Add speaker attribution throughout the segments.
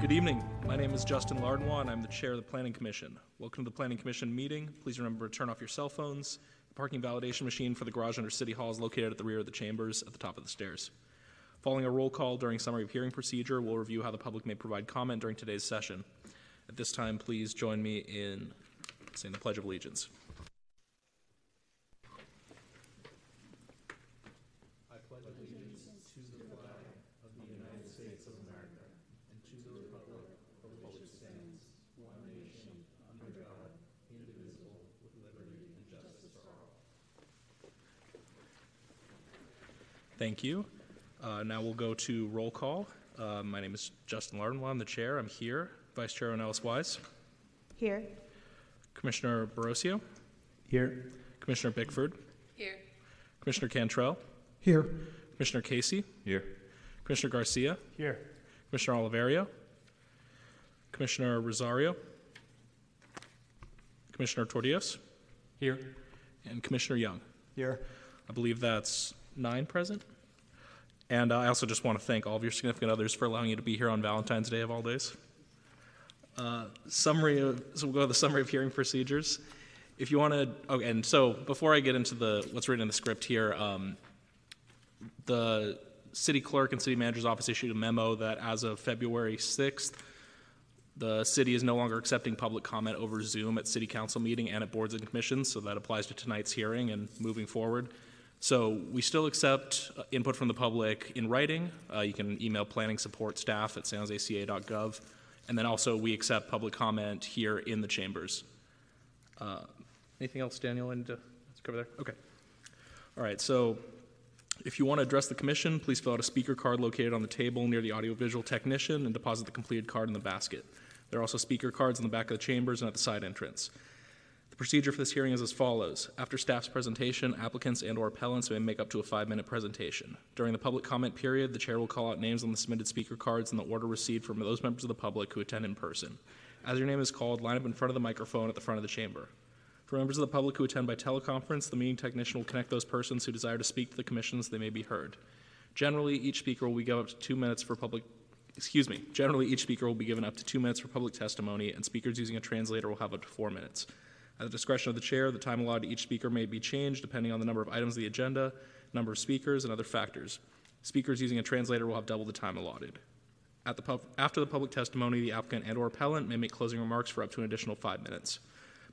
Speaker 1: Good evening. My name is Justin Lardinois, and I'm the chair of the Planning Commission. Welcome to the Planning Commission meeting. Please remember to turn off your cell phones. The parking validation machine for the garage under City Hall is located at the rear of the chambers at the top of the stairs. Following a roll call during summary of hearing procedure, we'll review how the public may provide comment during today's session. At this time, please join me in saying the Pledge of Allegiance. Thank you. Uh, now we'll go to roll call. Uh, my name is Justin Lardinois. I'm the chair. I'm here. Vice Chair Ellis Wise.
Speaker 2: Here.
Speaker 1: Commissioner Barosio.
Speaker 3: Here.
Speaker 1: Commissioner Bickford.
Speaker 2: Here.
Speaker 1: Commissioner Cantrell.
Speaker 3: Here.
Speaker 1: Commissioner Casey.
Speaker 3: Here.
Speaker 1: Commissioner Garcia.
Speaker 3: Here.
Speaker 1: Commissioner Oliverio. Commissioner Rosario. Commissioner Tordios.
Speaker 3: Here.
Speaker 1: And Commissioner Young.
Speaker 3: Here.
Speaker 1: I believe that's nine present. And uh, I also just want to thank all of your significant others for allowing you to be here on Valentine's Day of all days. Uh, summary of, so we'll go to the summary of hearing procedures. If you want to, and so before I get into the what's written in the script here, um, the city clerk and city manager's office issued a memo that as of February 6th, the city is no longer accepting public comment over Zoom at city council meeting and at boards and commissions, so that applies to tonight's hearing and moving forward. So we still accept uh, input from the public in writing. Uh, you can email planning support staff at sanjoseca.gov. And then also we accept public comment here in the chambers. Uh, anything else, Daniel, And need to cover there? Okay. All right, so if you want to address the commission, please fill out a speaker card located on the table near the audiovisual technician and deposit the completed card in the basket. There are also speaker cards in the back of the chambers and at the side entrance procedure for this hearing is as follows. After staff's presentation, applicants and or appellants may make up to a five-minute presentation. During the public comment period, the chair will call out names on the submitted speaker cards in the order received from those members of the public who attend in person. As your name is called, line up in front of the microphone at the front of the chamber. For members of the public who attend by teleconference, the meeting technician will connect those persons who desire to speak to the commission so they may be heard. Generally, each speaker will be given up to two minutes for public excuse me, generally each speaker will be given up to two minutes for public testimony, and speakers using a translator will have up to four minutes. At the discretion of the chair, the time allotted to each speaker may be changed depending on the number of items of the agenda, number of speakers, and other factors. Speakers using a translator will have double the time allotted. The pub- after the public testimony, the applicant and or appellant may make closing remarks for up to an additional five minutes.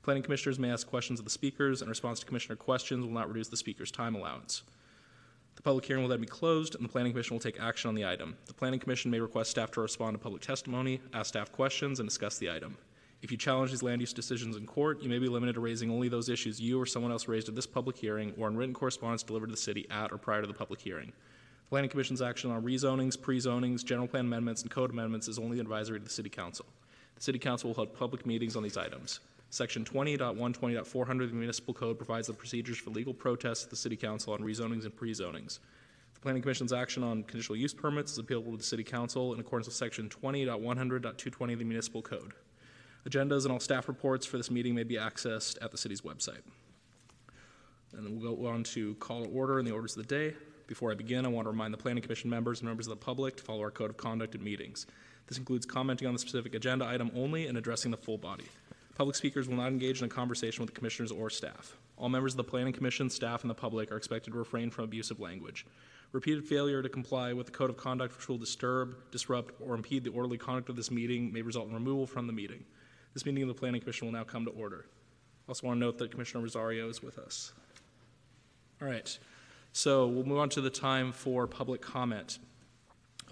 Speaker 1: Planning commissioners may ask questions of the speakers, and response to commissioner questions will not reduce the speaker's time allowance. The public hearing will then be closed, and the Planning Commission will take action on the item. The Planning Commission may request staff to respond to public testimony, ask staff questions, and discuss the item. If you challenge these land use decisions in court, you may be limited to raising only those issues you or someone else raised at this public hearing or in written correspondence delivered to the city at or prior to the public hearing. The Planning Commission's action on rezonings, pre-zonings, general plan amendments, and code amendments is only advisory to the City Council. The City Council will hold public meetings on these items. Section 20.120.400 of the Municipal Code provides the procedures for legal protests at the City Council on rezonings and pre-zonings. The Planning Commission's action on conditional use permits is appealable to the City Council in accordance with Section 20.100.220 of the Municipal Code. Agendas and all staff reports for this meeting may be accessed at the city's website. And then we'll go on to call to order and the orders of the day. Before I begin, I want to remind the Planning Commission members and members of the public to follow our code of conduct at meetings. This includes commenting on the specific agenda item only and addressing the full body. Public speakers will not engage in a conversation with the commissioners or staff. All members of the Planning Commission, staff, and the public are expected to refrain from abusive language. Repeated failure to comply with the code of conduct which will disturb, disrupt, or impede the orderly conduct of this meeting may result in removal from the meeting. This meeting of the Planning Commission will now come to order. I also want to note that Commissioner Rosario is with us. All right, so we'll move on to the time for public comment.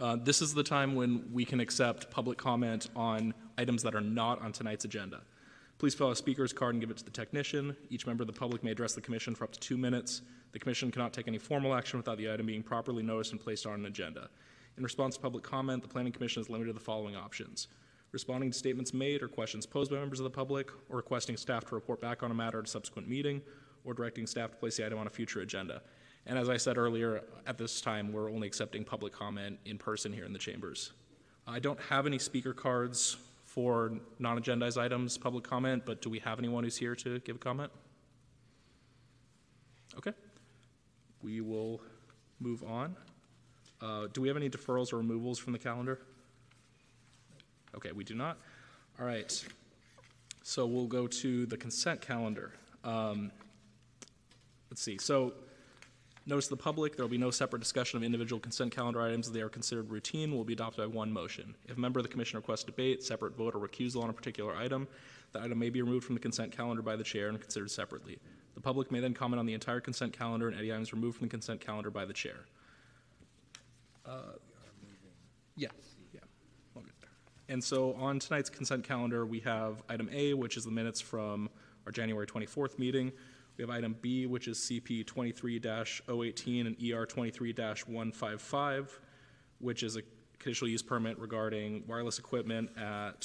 Speaker 1: Uh, this is the time when we can accept public comment on items that are not on tonight's agenda. Please fill out a speaker's card and give it to the technician. Each member of the public may address the commission for up to two minutes. The commission cannot take any formal action without the item being properly noticed and placed on an agenda. In response to public comment, the Planning Commission is limited to the following options responding to statements made or questions posed by members of the public, or requesting staff to report back on a matter at a subsequent meeting, or directing staff to place the item on a future agenda. And as I said earlier, at this time, we're only accepting public comment in person here in the chambers. I don't have any speaker cards for non agendized items, public comment, but do we have anyone who's here to give a comment? Okay. We will move on. Uh, do we have any deferrals or removals from the calendar? Okay, we do not. All right. So we'll go to the consent calendar. Um, Let's see, so notice the public, there will be no separate discussion of individual consent calendar items. They are considered routine, will be adopted by one motion. If a member of the commission requests debate, separate vote, or recusal on a particular item, the item may be removed from the consent calendar by the chair and considered separately. The public may then comment on the entire consent calendar and any items removed from the consent calendar by the chair. Uh, Yeah, yeah, we'll get there. And so on tonight's consent calendar, we have item A, which is the minutes from our January 24th meeting. We have item B, which is CP 23-018 and ER 23-155, which is a conditional use permit regarding wireless equipment at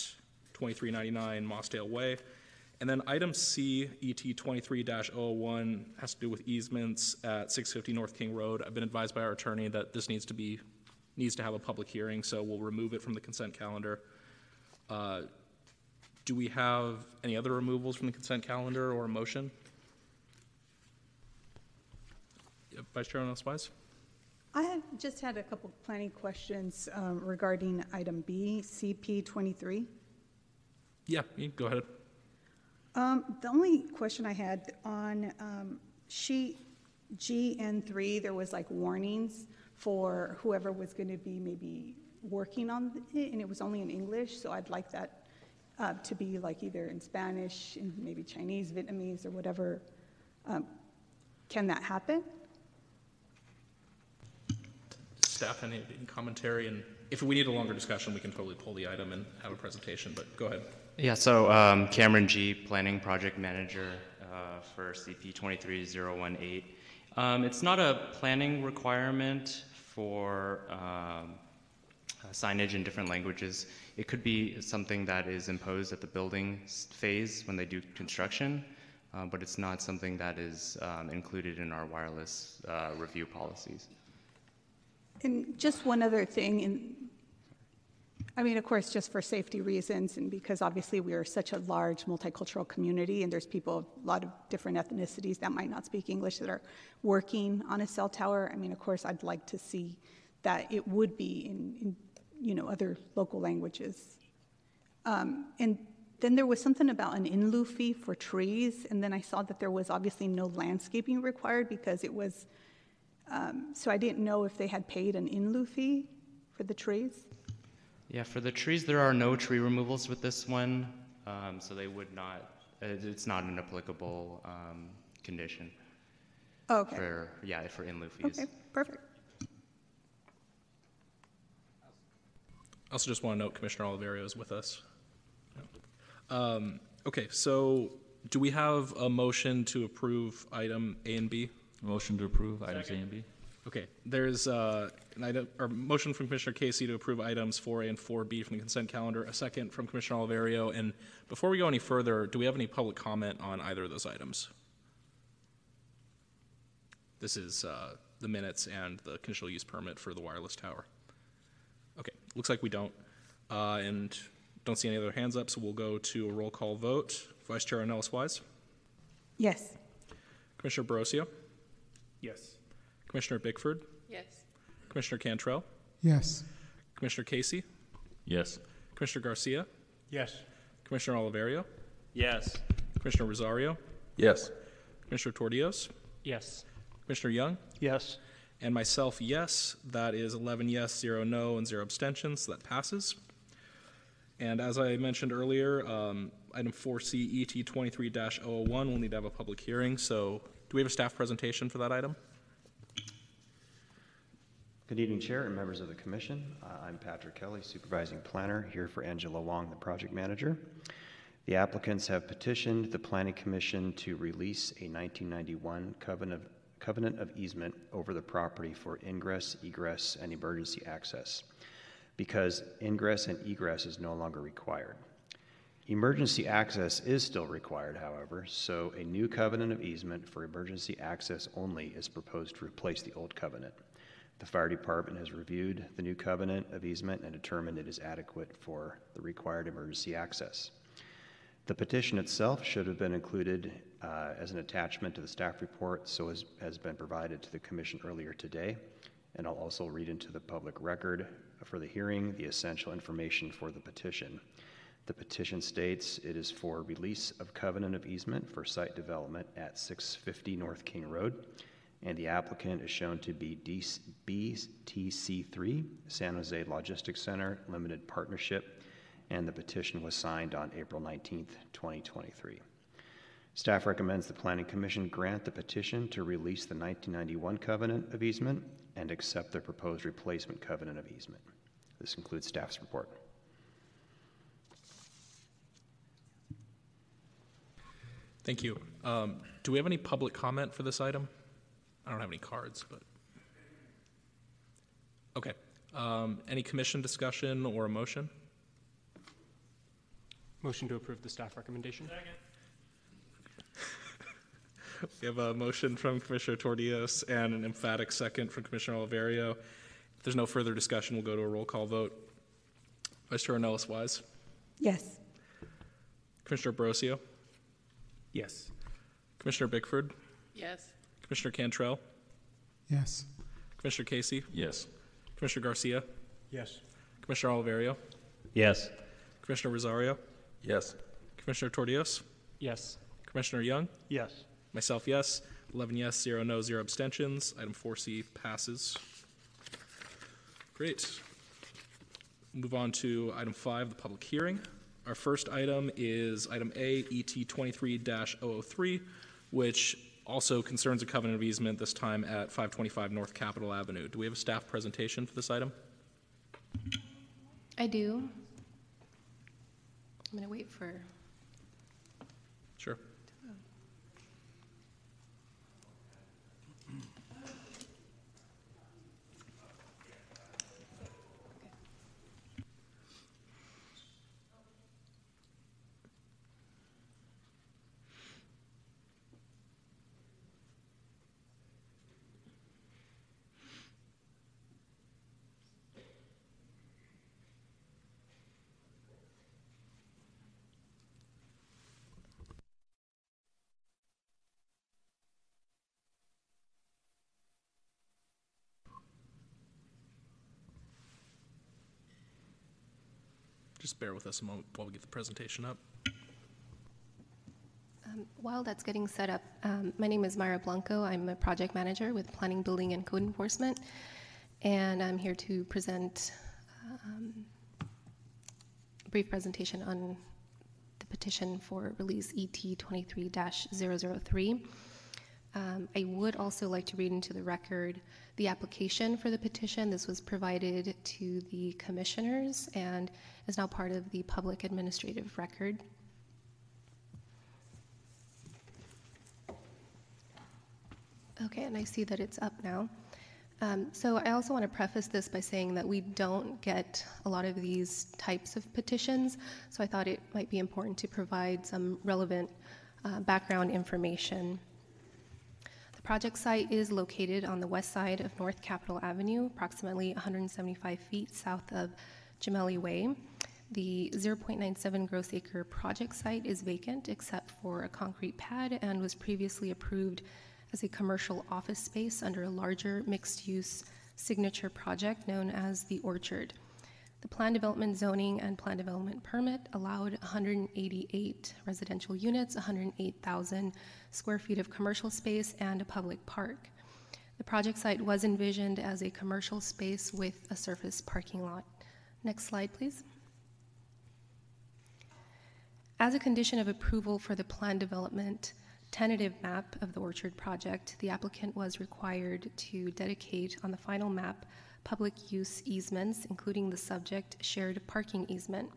Speaker 1: 2399 Mossdale Way. And then item C, ET 23-001, has to do with easements at 650 North King Road. I've been advised by our attorney that this needs to be, needs to have a public hearing, so we'll remove it from the consent calendar. Uh, Do we have any other removals from the consent calendar or a motion? Vice Chair Spies?
Speaker 2: I had just had a couple planning questions um, regarding item B, CP 23.
Speaker 1: Yeah, you go ahead.
Speaker 2: Um, The only question I had on um, sheet GN3, there was like warnings for whoever was going to be maybe working on it, and it was only in English, so I'd like that uh, to be like either in Spanish, in maybe Chinese, Vietnamese, or whatever. Um, Can that happen?
Speaker 1: Staff, any any commentary? And if we need a longer discussion, we can totally pull the item and have a presentation, but go ahead.
Speaker 3: Yeah, so um, Cameron G, Planning Project Manager uh, for CP 23018. Um, it's not a planning requirement for um, uh, signage in different languages. It could be something that is imposed at the building phase when they do construction, uh, but it's not something that is um, included in our wireless uh, review policies.
Speaker 2: And just one other thing, I mean, of course, just for safety reasons, and because obviously we are such a large multicultural community, and there's people of a lot of different ethnicities that might not speak English that are working on a cell tower. I mean, of course, I'd like to see that it would be in, in you know, other local languages. Um, and then there was something about an in lieu fee for trees, and then I saw that there was obviously no landscaping required because it was um, So I didn't know if they had paid an in lieu fee for the trees?
Speaker 3: Yeah, for the trees, there are no tree removals with this one, um, so they would not, it- it's not an applicable um, condition
Speaker 2: Oh, Okay,
Speaker 3: for, yeah, for in lieu fees.
Speaker 2: okay, perfect.
Speaker 1: I also just want to note Commissioner Oliverio is with us. Um, Okay, so do we have a motion to approve item A and B?
Speaker 4: Motion to approve items A and B?
Speaker 1: Okay, there's uh, an item, or motion from Commissioner Casey to approve items 4A and 4B from the consent calendar, a second from Commissioner Oliverio. And before we go any further, do we have any public comment on either of those items? This is uh, the minutes and the conditional use permit for the wireless tower. Okay, looks like we don't. Uh, And don't see any other hands up, so we'll go to a roll call vote. Vice Chair Ornelas-Wise,
Speaker 2: Yes,
Speaker 1: Commissioner Barosio,
Speaker 5: Yes.
Speaker 1: Commissioner Bickford,
Speaker 6: Yes.
Speaker 1: Commissioner Cantrell,
Speaker 7: Yes.
Speaker 1: Commissioner Casey,
Speaker 4: Yes.
Speaker 1: Commissioner Garcia,
Speaker 5: Yes.
Speaker 1: Commissioner Oliverio,
Speaker 5: Yes.
Speaker 1: Commissioner Rosario,
Speaker 4: Yes.
Speaker 1: Commissioner Tordios,
Speaker 5: Yes.
Speaker 1: Commissioner Young,
Speaker 5: Yes.
Speaker 1: and myself, yes. That is 11 yes, 0 no, and 0 abstentions. So that passes. And as I mentioned earlier, um, item 4C, ET 23-001 will need to have a public hearing. So do we have a staff presentation for that item?
Speaker 8: Good evening, Chair and members of the Commission. Uh, I'm Patrick Kelly, Supervising Planner, here for Angela Wong, the Project Manager. The applicants have petitioned the Planning Commission to release a 1991 covenant covenant of easement over the property for ingress, egress, and emergency access, because ingress and egress is no longer required. Emergency access is still required, however, so a new covenant of easement for emergency access only is proposed to replace the old covenant. The fire department has reviewed the new covenant of easement and determined it is adequate for the required emergency access. The petition itself should have been included uh, as an attachment to the staff report, so as has been provided to the commission earlier today. And I'll also read into the public record for the hearing the essential information for the petition. The petition states it is for release of covenant of easement for site development at 650 North King Road, and the applicant is shown to be D- BTC3, San Jose Logistics Center Limited Partnership, and the petition was signed on April 19th, 2023. Staff recommends the Planning Commission grant the petition to release the 1991 covenant of easement and accept the proposed replacement covenant of easement. This concludes staff's report.
Speaker 1: Thank you. Um, Do we have any public comment for this item? I don't have any cards, but. Okay. Um, Any commission discussion or a motion?
Speaker 5: Motion to approve the staff recommendation?
Speaker 1: We have a motion from Commissioner Tordios and an emphatic second from Commissioner Oliverio. If there's no further discussion, we'll go to a roll call vote. Vice Chair Nellis Wise,
Speaker 2: Yes.
Speaker 1: Commissioner Borosio,
Speaker 5: Yes.
Speaker 1: Commissioner Bickford,
Speaker 6: Yes.
Speaker 1: Commissioner Cantrell,
Speaker 7: Yes.
Speaker 1: Commissioner Casey,
Speaker 4: Yes.
Speaker 1: Commissioner Garcia,
Speaker 5: Yes.
Speaker 1: Commissioner Oliverio,
Speaker 5: Yes.
Speaker 1: Commissioner Rosario,
Speaker 4: Yes.
Speaker 1: Commissioner Tordios,
Speaker 5: Yes.
Speaker 1: Commissioner Young,
Speaker 5: Yes.
Speaker 1: myself, yes. 11 yes, 0 no, 0 abstentions. Item 4C passes. Great. Move on to item 5, the public hearing. Our first item is item A, ET 23-003, which also concerns a covenant of easement, this time at 525 North Capitol Avenue. Do we have a staff presentation for this item?
Speaker 6: I do. I'm going to wait for,
Speaker 1: Sure. Just bear with us a moment while we get the presentation up.
Speaker 6: um, while that's getting set up, um, my name is Myra Blanco. I'm a project manager with Planning, Building, and Code Enforcement, and I'm here to present um, a brief presentation on the petition for release ET 23-003. Um, I would also like to read into the record the application for the petition. This was provided to the commissioners and is now part of the public administrative record. Okay, and I see that it's up now. Um, so I also want to preface this by saying that we don't get a lot of these types of petitions, so I thought it might be important to provide some relevant uh, background information. The project site is located on the west side of North Capitol Avenue, approximately 175 feet south of Gemelli Way. The 0.97 gross acre project site is vacant except for a concrete pad and was previously approved as a commercial office space under a larger mixed-use signature project known as the Orchard. The plan development zoning and plan development permit allowed 188 residential units, 108,000 square feet of commercial space, and a public park. The project site was envisioned as a commercial space with a surface parking lot. Next slide, please. As a condition of approval for the plan development tentative map of the Orchard project, the applicant was required to dedicate on the final map public use easements, including the subject shared parking easement.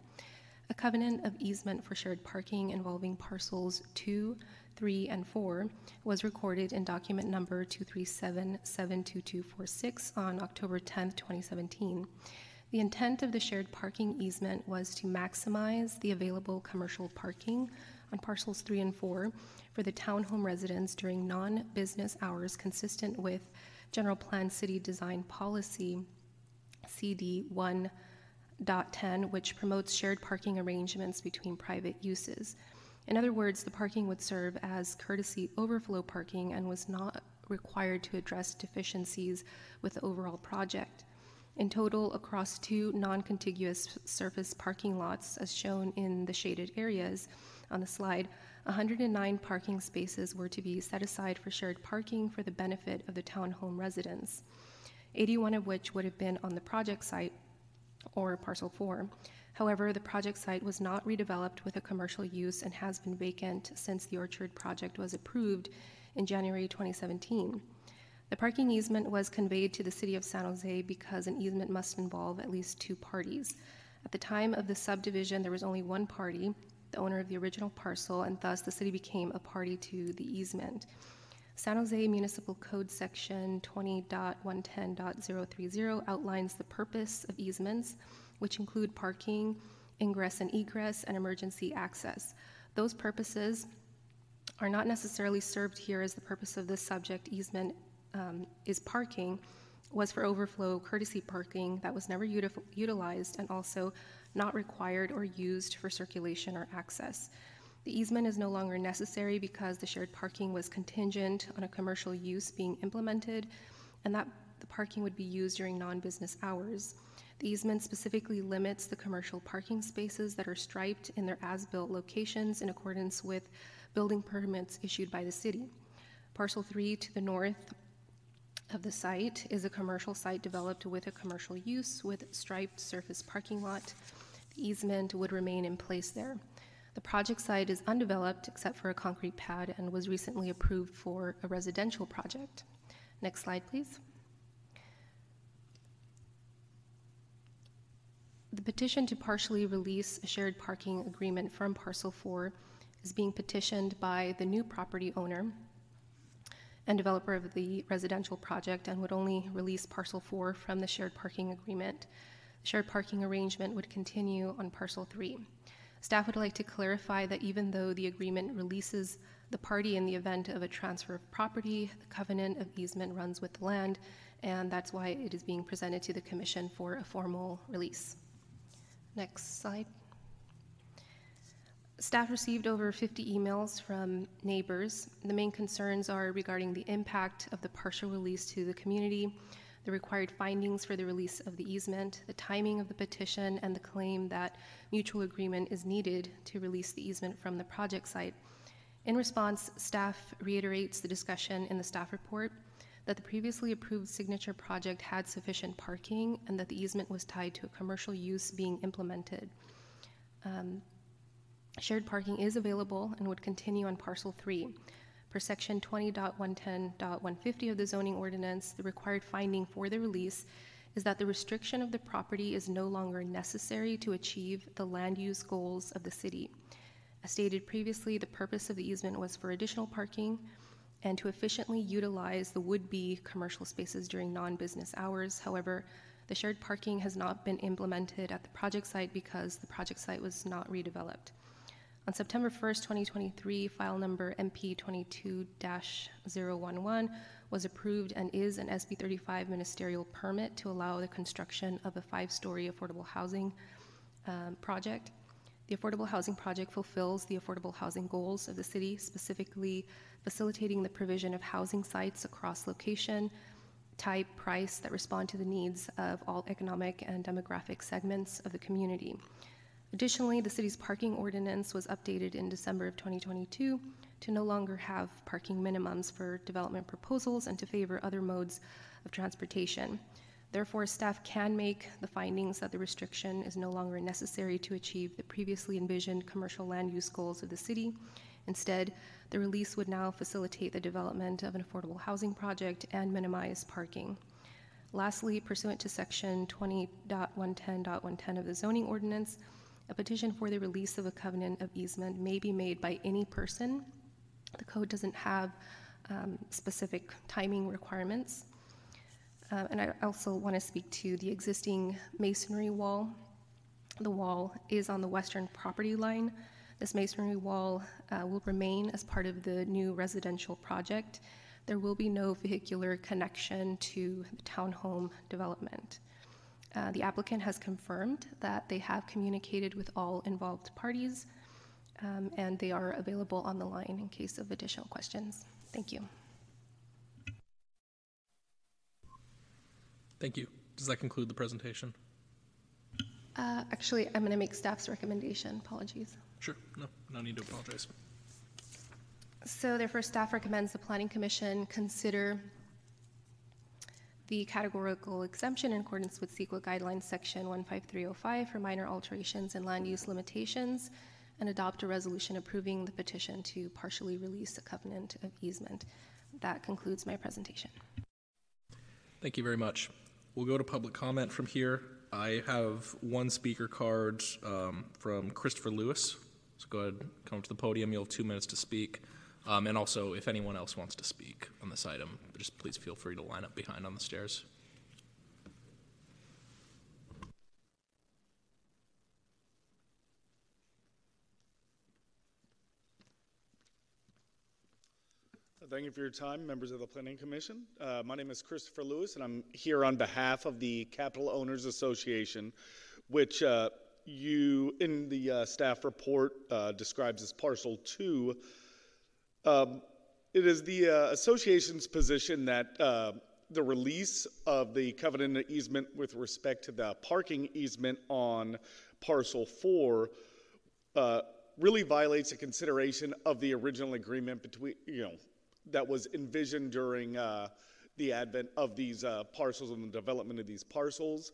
Speaker 6: A covenant of easement for shared parking involving parcels 2, 3, and 4 was recorded in document number 237-72246 on October 10, 2017. The intent of the shared parking easement was to maximize the available commercial parking on parcels 3 and 4 for the townhome residents during non-business hours consistent with General Plan City Design Policy CD 1.10, which promotes shared parking arrangements between private uses. In other words, the parking would serve as courtesy overflow parking and was not required to address deficiencies with the overall project. In total, across two non-contiguous surface parking lots, as shown in the shaded areas on the slide, 109 parking spaces were to be set aside for shared parking for the benefit of the townhome residents, 81 of which would have been on the project site or parcel 4. However, the project site was not redeveloped with a commercial use and has been vacant since the Orchard project was approved in January 2017. The parking easement was conveyed to the city of San Jose because an easement must involve at least two parties. At the time of the subdivision, there was only one party, the owner of the original parcel, and thus the city became a party to the easement. San Jose Municipal Code Section 20.110.030 outlines the purpose of easements, which include parking, ingress and egress, and emergency access. Those purposes are not necessarily served here as the purpose of this subject easement um, is parking, was for overflow courtesy parking that was never utilized and also not required or used for circulation or access. The easement is no longer necessary because the shared parking was contingent on a commercial use being implemented and that the parking would be used during non-business hours. The easement specifically limits the commercial parking spaces that are striped in their as-built locations in accordance with building permits issued by the city. Parcel 3 to the north of the site is a commercial site developed with a commercial use with striped surface parking lot. The easement would remain in place there. The project site is undeveloped except for a concrete pad and was recently approved for a residential project. Next slide, please. The petition to partially release a shared parking agreement from Parcel 4 is being petitioned by the new property owner and developer of the residential project and would only release Parcel 4 from the shared parking agreement. The shared parking arrangement would continue on Parcel 3. Staff would like to clarify that even though the agreement releases the party in the event of a transfer of property, the covenant of easement runs with the land, and that's why it is being presented to the Commission for a formal release. Next slide. Staff received over 50 emails from neighbors. The main concerns are regarding the impact of the partial release to the community, the required findings for the release of the easement, the timing of the petition, and the claim that mutual agreement is needed to release the easement from the project site. In response, staff reiterates the discussion in the staff report that the previously approved signature project had sufficient parking and that the easement was tied to a commercial use being implemented. Um, shared parking is available and would continue on parcel 3. Per section 20.110.150 of the zoning ordinance, the required finding for the release is that the restriction of the property is no longer necessary to achieve the land use goals of the city. As stated previously, the purpose of the easement was for additional parking and to efficiently utilize the would-be commercial spaces during non-business hours. However, the shared parking has not been implemented at the project site because the project site was not redeveloped. On September 1st, 2023, file number MP 22-011 was approved and is an SB 35 ministerial permit to allow the construction of a five-story affordable housing um, project. The affordable housing project fulfills the affordable housing goals of the city, specifically facilitating the provision of housing sites across location, type, price that respond to the needs of all economic and demographic segments of the community. Additionally, the city's parking ordinance was updated in December of 2022 to no longer have parking minimums for development proposals and to favor other modes of transportation. Therefore, staff can make the findings that the restriction is no longer necessary to achieve the previously envisioned commercial land use goals of the city. Instead, the release would now facilitate the development of an affordable housing project and minimize parking. Lastly, pursuant to section 20.110.110 of the zoning ordinance, a petition for the release of a covenant of easement may be made by any person. The code doesn't have um, specific timing requirements. Uh, and I also want to speak to the existing masonry wall. The wall is on the western property line. This masonry wall uh, will remain as part of the new residential project. There will be no vehicular connection to the townhome development. Uh, the applicant has confirmed that they have communicated with all involved parties, um, and they are available on the line in case of additional questions. Thank you.
Speaker 1: Thank you. Does that conclude the presentation?
Speaker 6: Uh, Actually, I'm going to make staff's recommendation. Apologies.
Speaker 1: Sure, no, no need to apologize.
Speaker 6: So therefore, staff recommends the Planning Commission consider the categorical exemption in accordance with CEQA guidelines, section 15305 for minor alterations and land use limitations, and adopt a resolution approving the petition to partially release a covenant of easement. That concludes my presentation.
Speaker 1: Thank you very much. We'll go to public comment from here. I have one speaker card um, from Christopher Lewis. So go ahead, come to the podium. You'll have two minutes to speak. Um, and also, if anyone else wants to speak on this item, just please feel free to line up behind on the stairs.
Speaker 7: Thank you for your time, members of the Planning Commission. Uh, My name is Christopher Lewis, and I'm here on behalf of the Capital Owners Association, which uh, you, in the uh, staff report, uh, describes as Parcel 2. Um, It is the uh, association's position that uh, the release of the covenant easement with respect to the parking easement on Parcel 4 uh, really violates a consideration of the original agreement between, you know, that was envisioned during uh, the advent of these uh, parcels and the development of these parcels.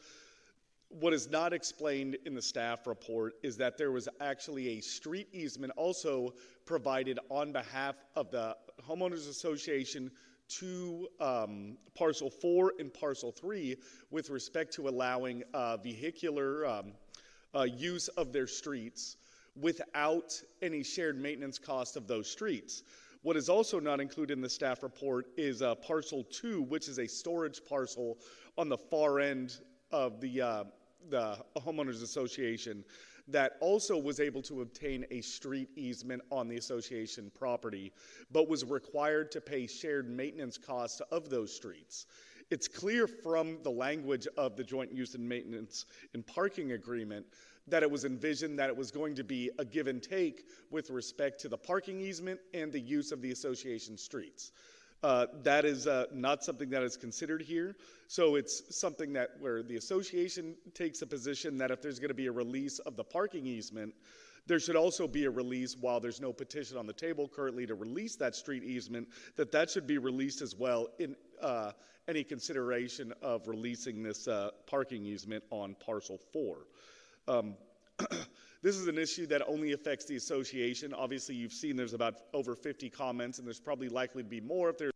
Speaker 7: What is not explained in the staff report is that there was actually a street easement also provided on behalf of the homeowners association to um, parcel four and parcel three with respect to allowing uh, vehicular um, uh, use of their streets without any shared maintenance cost of those streets. What is also not included in the staff report is uh, parcel two, which is a storage parcel on the far end of the, uh, the homeowners association that also was able to obtain a street easement on the association property, but was required to pay shared maintenance costs of those streets. It's clear from the language of the joint use and maintenance and parking agreement that it was envisioned that it was going to be a give and take with respect to the parking easement and the use of the association streets. Uh, that is uh, not something that is considered here. So it's something that where the association takes a position that if there's going to be a release of the parking easement, there should also be a release while there's no petition on the table currently to release that street easement, that that should be released as well in uh, any consideration of releasing this uh, parking easement on parcel four. Um, this is an issue that only affects the association. Obviously, you've seen there's about over 50 comments, and there's probably likely to be more if there's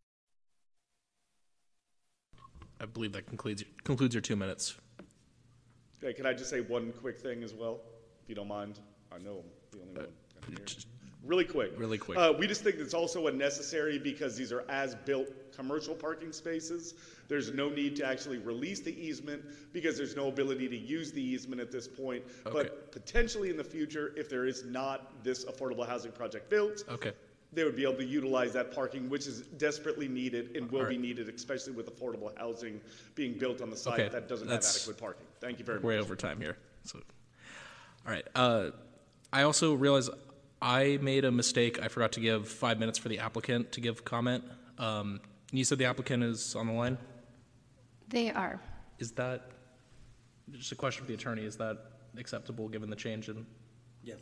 Speaker 1: I believe that concludes, concludes your two minutes.
Speaker 7: Okay, can I just say one quick thing as well, if you don't mind? I know I'm the only uh, one. Really quick.
Speaker 1: Really quick.
Speaker 7: Uh, we just think it's also unnecessary because these are as-built commercial parking spaces. There's no need to actually release the easement because there's no ability to use the easement at this point.
Speaker 1: Okay.
Speaker 7: But potentially in the future, if there is not this affordable housing project built,
Speaker 1: Okay,
Speaker 7: they would be able to utilize that parking, which is desperately needed and will be
Speaker 1: Alright.
Speaker 7: needed, especially with affordable housing being built on the site Okay, that doesn't have
Speaker 1: that's-
Speaker 7: adequate parking. Thank you very much.
Speaker 1: way over time here. So, all right. Uh, I also realize I made a mistake. I forgot to give five minutes for the applicant to give comment. Um, you said the applicant is on the line.
Speaker 6: They are.
Speaker 1: Is that just a question for the attorney? Is that acceptable given the change in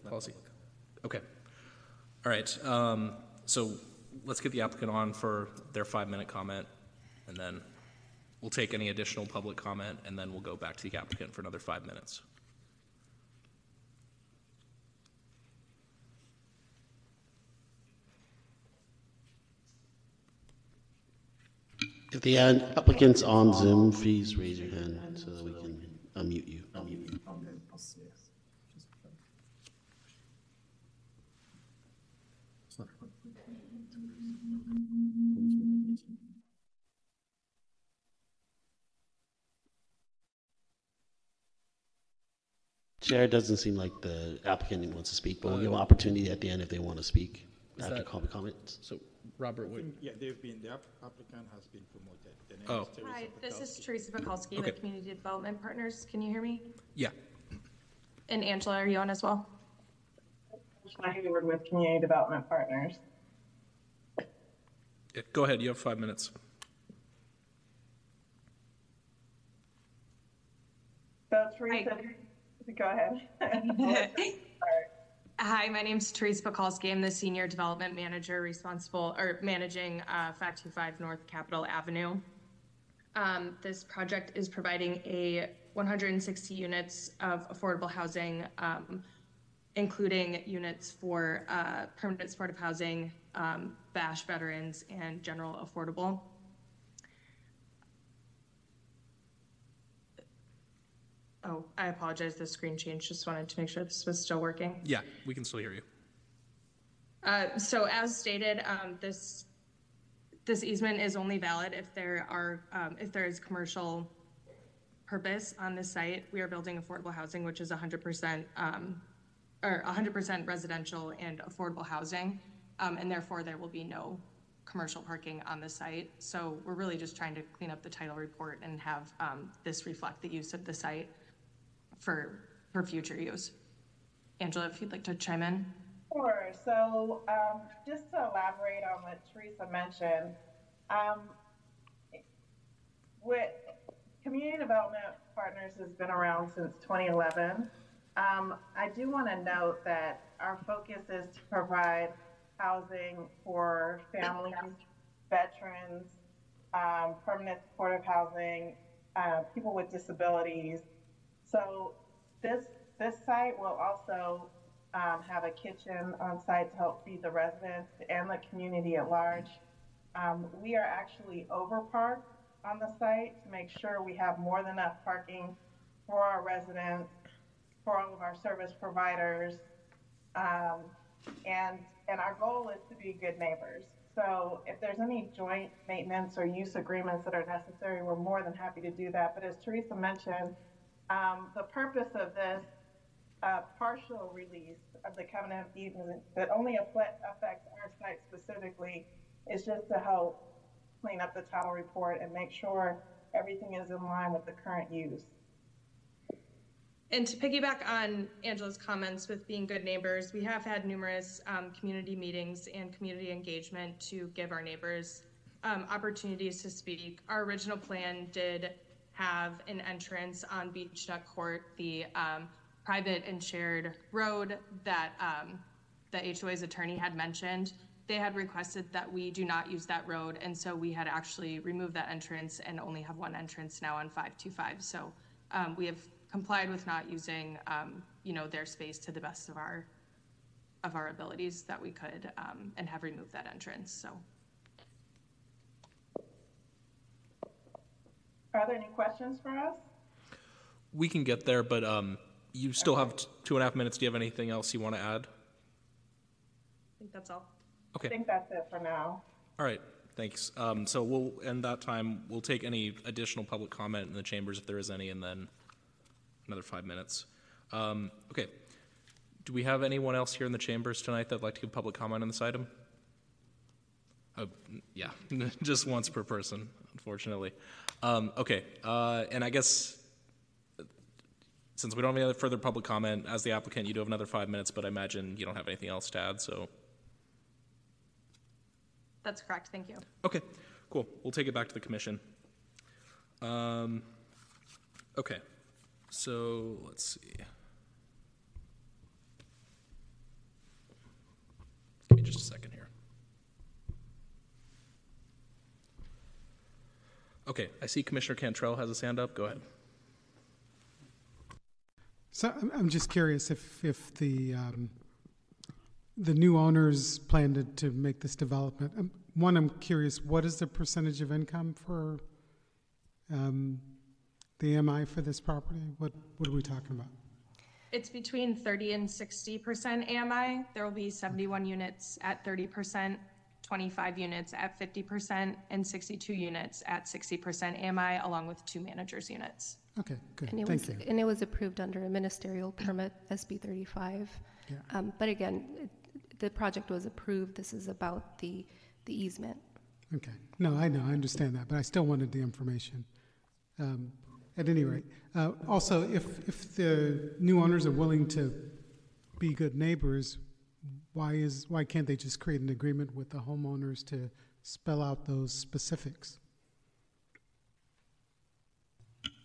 Speaker 1: policy? Okay. All right. Um, so let's get the applicant on for their five-minute comment, and then we'll take any additional public comment, and then we'll go back to the applicant for another five minutes.
Speaker 9: If the applicant's on Zoom, please raise your hand so that we can unmute you. Unmute you. Chair, it doesn't seem like the applicant wants to speak, but we'll give an opportunity at the end if they want to speak
Speaker 1: Is
Speaker 9: after
Speaker 1: that-
Speaker 9: public comments.
Speaker 1: So, Robert, what,
Speaker 10: Yeah, they've been, the app- applicant has been promoted. The name
Speaker 1: Oh.
Speaker 10: is Teresa
Speaker 11: Hi, this is
Speaker 10: Bukowski.
Speaker 11: Teresa Bukowski
Speaker 1: Okay.
Speaker 11: with Community Development Partners. Can you hear me?
Speaker 1: yeah,
Speaker 11: And Angela, are you on as well?
Speaker 12: Hayward with Community Development Partners.
Speaker 1: Yeah, go ahead, you have five minutes.
Speaker 12: So Teresa, go ahead.
Speaker 11: Hi, my name is Therese Bakalski. I'm the Senior Development Manager responsible, or managing uh, 525 North Capitol Avenue. Um, This project is providing a 160 units of affordable housing, um, including units for uh, permanent supportive housing, um, VASH veterans, and general affordable. Oh, I apologize, the screen changed. Just wanted to make sure this was still working.
Speaker 1: Yeah, we can still hear you.
Speaker 11: Uh, So as stated, um, this, this easement is only valid if there are, um, if there is commercial purpose on this site. We are building affordable housing, which is 100%, um, or 100% residential and affordable housing. um, And therefore, there will be no commercial parking on the site. So we're really just trying to clean up the title report and have um, this reflect the use of the site for, for future use. Angela, if you'd like to chime in?
Speaker 12: Sure. So um, just to elaborate on what Teresa mentioned, um, with Community Development Partners has been around since 2011. Um, I do want to note that our focus is to provide housing for families, veterans, um, permanent supportive housing, uh, people with disabilities. So this this site will also um, have a kitchen on site to help feed the residents and the community at large. Um, we are actually over parked on the site to make sure we have more than enough parking for our residents, for all of our service providers, um, and and our goal is to be good neighbors. So if there's any joint maintenance or use agreements that are necessary, we're more than happy to do that. But as Teresa mentioned, um, the purpose of this uh, partial release of the covenant of easement that only affects our site specifically is just to help clean up the title report and make sure everything is in line with the current use.
Speaker 11: And to piggyback on Angela's comments with being good neighbors, we have had numerous um, community meetings and community engagement to give our neighbors um, opportunities to speak. Our original plan did have an entrance on Beach Duck Court, the um, private and shared road that um, the HOA's attorney had mentioned. They had requested that we do not use that road, and so we had actually removed that entrance and only have one entrance now on 525. So um, we have complied with not using, um, you know, their space to the best of our of our abilities that we could, um, and have removed that entrance. So.
Speaker 12: Are there any questions for us?
Speaker 1: We can get there, but um, you still have t- two and a half minutes. Do you have anything else you want to add?
Speaker 11: I think that's all.
Speaker 1: Okay.
Speaker 12: I think that's it for now.
Speaker 1: All right, thanks. Um, so we'll end that time. We'll take any additional public comment in the chambers if there is any, and then another five minutes. Um, okay. Do we have anyone else here in the chambers tonight that'd like to give public comment on this item? Oh, yeah, just once per person, unfortunately. Um, okay, uh, and I guess since we don't have any other further public comment, as the applicant, you do have another five minutes, but I imagine you don't have anything else to add, so.
Speaker 11: That's correct. Thank you.
Speaker 1: Okay, cool. We'll take it back to the commission. Um, okay, so let's see. Give me just a second here. Okay, I see Commissioner Cantrell has his hand up. Go ahead.
Speaker 13: So I'm, I'm just curious if, if the, um, the new owners plan to, to make this development. Um, One, I'm curious, what is the percentage of income for um, the MI for this property? What, what are we talking about?
Speaker 11: It's between 30 and 60% AMI. There will be 71 units at 30%, 25 units at 50%, and 62 units at 60% AMI, along with two managers' units.
Speaker 13: Okay, good,
Speaker 6: And it
Speaker 13: thank
Speaker 6: was,
Speaker 13: you.
Speaker 6: and it was approved under a ministerial permit, SB 35.
Speaker 13: Yeah.
Speaker 6: Um, But again, it- the project was approved. This is about the, the easement.
Speaker 13: Okay, no, I know, I understand that, but I still wanted the information. Um, At any rate, uh, also, if, if the new owners are willing to be good neighbors, why is, why can't they just create an agreement with the homeowners to spell out those specifics?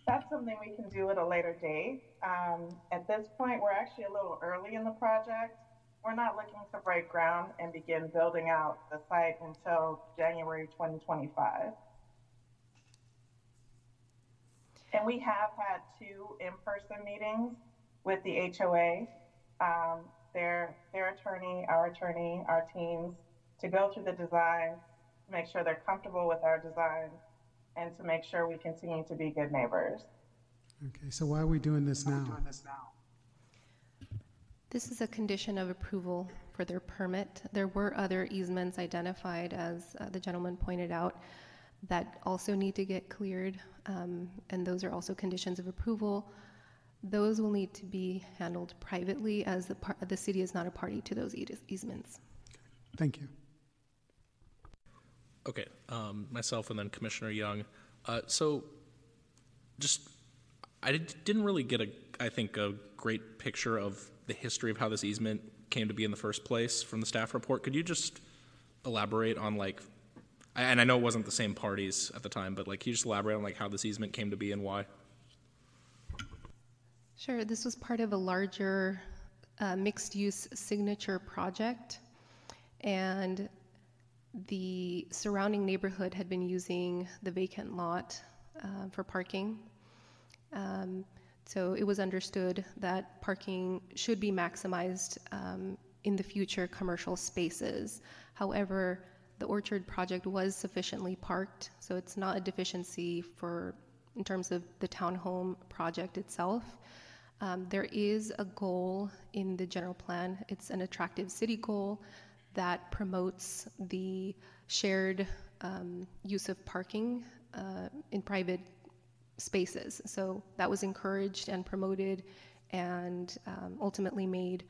Speaker 12: that's something we can do at a later date. Um, at this point, we're actually a little early in the project. We're not looking to break ground and begin building out the site until January 2025. And we have had two in-person meetings with the HOA, um, their, their attorney, our attorney, our teams, to go through the design, to make sure they're comfortable with our design, and to make sure we continue to be good neighbors.
Speaker 13: Okay, so why are we doing this now?
Speaker 6: This is a condition of approval for their permit. There were other easements identified, as uh, the gentleman pointed out, that also need to get cleared, um, and those are also conditions of approval. Those will need to be handled privately, as the, par- the city is not a party to those eas- easements.
Speaker 13: Thank you.
Speaker 1: Okay, um, myself and then Commissioner Young. Uh, so, just I did, didn't really get a, I think, a great picture of the history of how this easement came to be in the first place from the staff report. Could you just elaborate on like, and I know it wasn't the same parties at the time, but like, can you just elaborate on like how this easement came to be and why?
Speaker 6: Sure, this was part of a larger uh, mixed-use signature project, and the surrounding neighborhood had been using the vacant lot uh, for parking. Um, So it was understood that parking should be maximized um, in the future commercial spaces. However, the Orchard project was sufficiently parked, so it's not a deficiency for, in terms of the townhome project itself. Um, There is a goal in the general plan. It's an attractive city goal that promotes the shared um, use of parking uh, in private spaces. So that was encouraged and promoted and um, ultimately made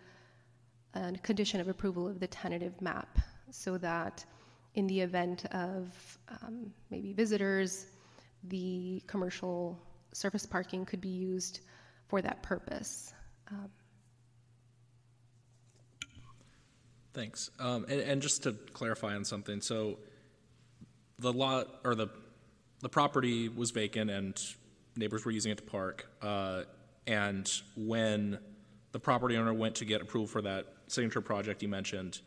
Speaker 6: a condition of approval of the tentative map so that in the event of um, maybe visitors, the commercial surface parking could be used for that purpose. Um,
Speaker 1: Thanks. Um, and, and just to clarify on something, so the lot or the the property was vacant and neighbors were using it to park. Uh, and when the property owner went to get approval for that signature project you mentioned,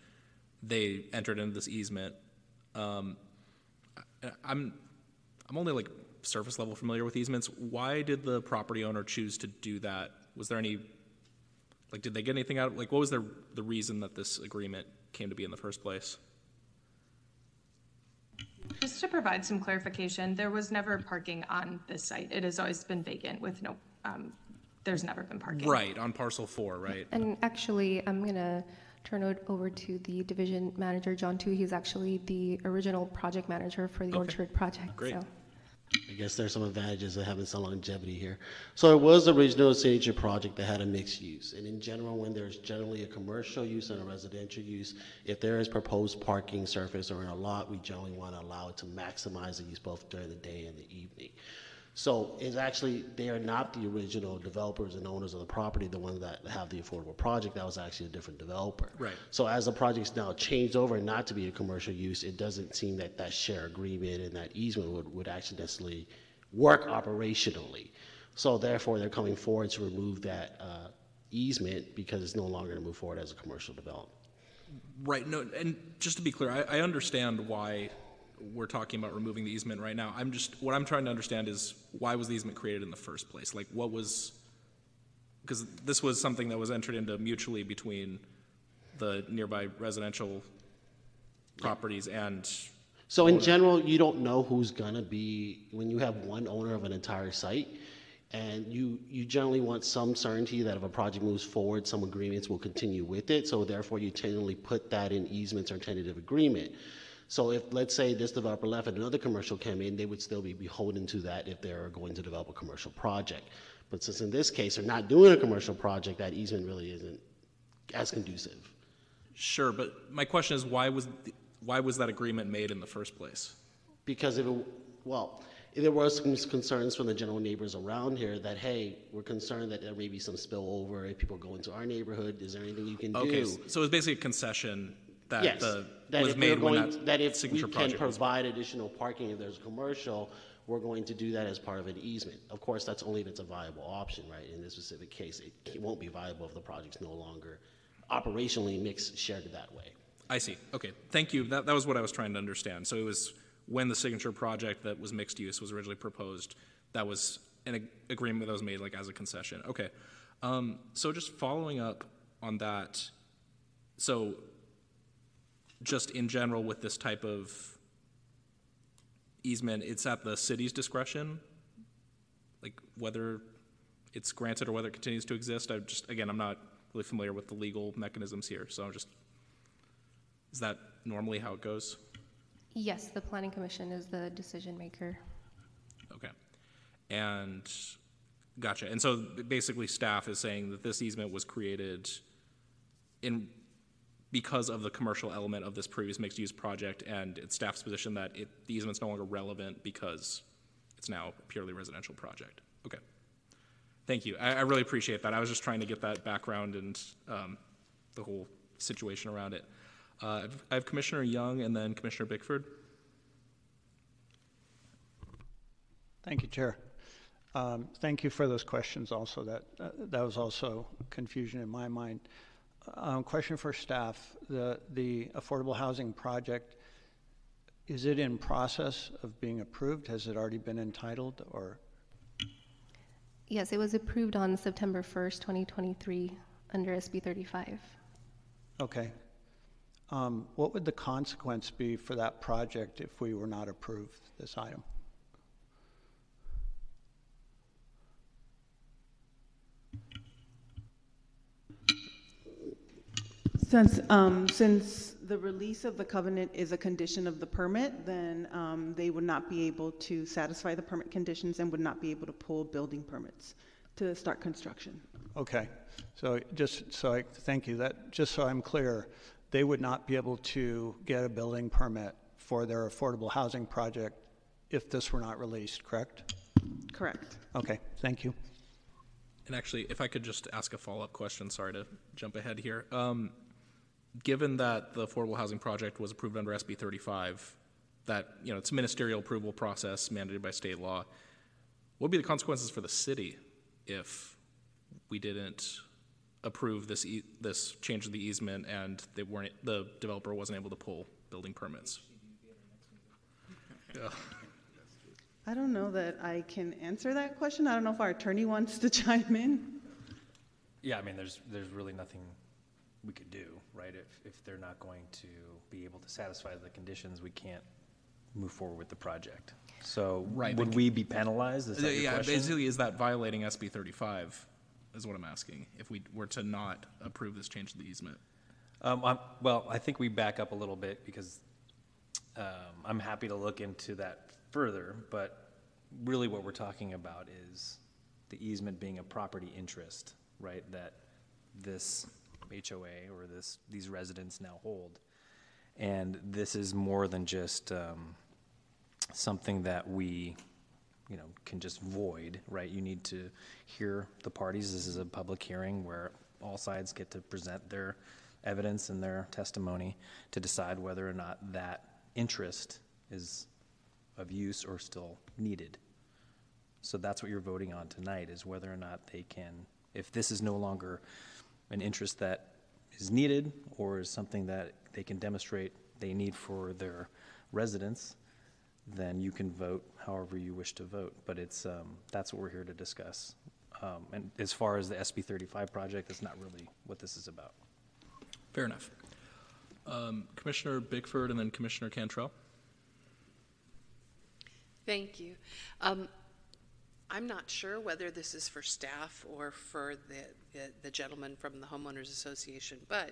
Speaker 1: they entered into this easement. Um, I'm I'm only like surface level familiar with easements. Why did the property owner choose to do that? Was there any like did they get anything out? Like what was the the reason that this agreement came to be in the first place?
Speaker 11: Just to provide some clarification, there was never parking on this site. It has always been vacant with no, um, there's never been parking.
Speaker 1: Right on parcel four, right?
Speaker 6: And actually, I'm going to turn it over to the division manager, John Tu. He's actually the original project manager for the
Speaker 1: Okay.
Speaker 6: Orchard project.
Speaker 1: Great.
Speaker 6: So.
Speaker 9: I guess there's some advantages of having some longevity here. So it was the original signature project that had a mixed use. And in general, when there's generally a commercial use and a residential use, if there is proposed parking surface or in a lot, we generally want to allow it to maximize the use both during the day and the evening. So it's actually, they are not the original developers and owners of the property, the ones that have the affordable project. That was actually a different developer.
Speaker 1: Right.
Speaker 9: So as the project's now changed over not to be a commercial use, it doesn't seem that that share agreement and that easement would, would actually necessarily work operationally. So therefore, they're coming forward to remove that uh, easement because it's no longer going to move forward as a commercial development.
Speaker 1: Right. No, and just to be clear, I, I understand why we're talking about removing the easement right now. I'm just what I'm trying to understand is why was the easement created in the first place? Like, what was? Because this was something that was entered into mutually between the nearby residential properties and.
Speaker 9: So in general, you don't know who's gonna be, when you have one owner of an entire site, and you, you generally want some certainty that if a project moves forward, some agreements will continue with it, so therefore you generally put that in easements or tentative agreement. So if, let's say this developer left and another commercial came in, they would still be beholden to that if they're going to develop a commercial project. But since in this case, they're not doing a commercial project, that easement really isn't as conducive.
Speaker 1: Sure, but my question is why was the, why was that agreement made in the first place?
Speaker 9: Because if it, well, there was some concerns from the general neighbors around here that, hey, we're concerned that there may be some spillover if people go into our neighborhood. Is there anything you can
Speaker 1: Okay,
Speaker 9: do?
Speaker 1: Okay, so it was basically a concession that
Speaker 9: yes,
Speaker 1: the
Speaker 9: that
Speaker 1: was
Speaker 9: if we're
Speaker 1: when
Speaker 9: going,
Speaker 1: that,
Speaker 9: that if we
Speaker 1: signature
Speaker 9: can
Speaker 1: project was
Speaker 9: provide additional parking if there's commercial, we're going to do that as part of an easement. Of course, that's only if it's a viable option, right? In this specific case, it ca- won't be viable if the project's no longer operationally mixed, shared that way.
Speaker 1: I see. Okay, thank you. That, that was what I was trying to understand. So it was when the signature project that was mixed use was originally proposed, that was an ag- agreement that was made like as a concession. Okay. Um, so just following up on that, so just in general with this type of easement, it's at the city's discretion, like whether it's granted or whether it continues to exist. I just, again, I'm not really familiar with the legal mechanisms here, so I'm just is that normally how it goes?
Speaker 6: Yes, the planning commission is the decision maker.
Speaker 1: Okay. And, gotcha. And so basically staff is saying that this easement was created in, because of the commercial element of this previous mixed-use project, and it's staff's position that it, the easement's no longer relevant because it's now a purely residential project. Okay. Thank you. I, I really appreciate that. I was just trying to get that background and, um, the whole situation around it. Uh, I've- Commissioner Young and then Commissioner Bickford.
Speaker 14: Thank you, Chair. Um, Thank you for those questions also. That, uh, that was also confusion in my mind. Um, Question for staff. The, the affordable housing project, is it in process of being approved? Has it already been entitled or?
Speaker 6: Yes, it was approved on September 1st, 2023, under SB 35.
Speaker 14: Okay. Um, What would the consequence be for that project if we were not approved this item?
Speaker 15: Since, um, since the release of the covenant is a condition of the permit, then, um, they would not be able to satisfy the permit conditions and would not be able to pull building permits to start construction.
Speaker 14: Okay, so just so I, thank you, that, just so I'm clear, they would not be able to get a building permit for their affordable housing project if this were not released, correct?
Speaker 15: Correct.
Speaker 14: Okay, thank you.
Speaker 1: And actually, if I could just ask a follow-up question, sorry to jump ahead here. Um, given that the affordable housing project was approved under SB 35, that, you know, it's a ministerial approval process mandated by state law, what would be the consequences for the city if we didn't approve this, e- this change of the easement and they weren't, the developer wasn't able to pull building permits? Yeah.
Speaker 15: I don't know that I can answer that question. I don't know if our attorney wants to chime in.
Speaker 5: Yeah, I mean, there's, there's really nothing we could do, right? If, if they're not going to be able to satisfy the conditions, we can't move forward with the project. So
Speaker 1: Right,
Speaker 5: would we be penalized? Is that your
Speaker 1: Yeah,
Speaker 5: question?
Speaker 1: basically, is that violating SB 35, is what I'm asking, if we were to not approve this change to the easement?
Speaker 5: Um, I'm, well, I think we back up a little bit because um, I'm happy to look into that further, but really what we're talking about is the easement being a property interest, right? That this HOA or this, these residents now hold. And this is more than just um, something that we, you know, can just void, right? You need to hear the parties. This is a public hearing where all sides get to present their evidence and their testimony to decide whether or not that interest is of use or still needed. So that's what you're voting on tonight, is whether or not they can, if this is no longer an interest that is needed or is something that they can demonstrate they need for their residents, then you can vote however you wish to vote. But it's, um, that's what we're here to discuss. Um, and as far as the SB thirty-five project, that's not really what this is about.
Speaker 1: Fair enough. Um, Commissioner Bickford and then Commissioner Cantrell?
Speaker 16: Thank you. Um, I'm not sure whether this is for staff or for the, the, the gentleman from the homeowners association, but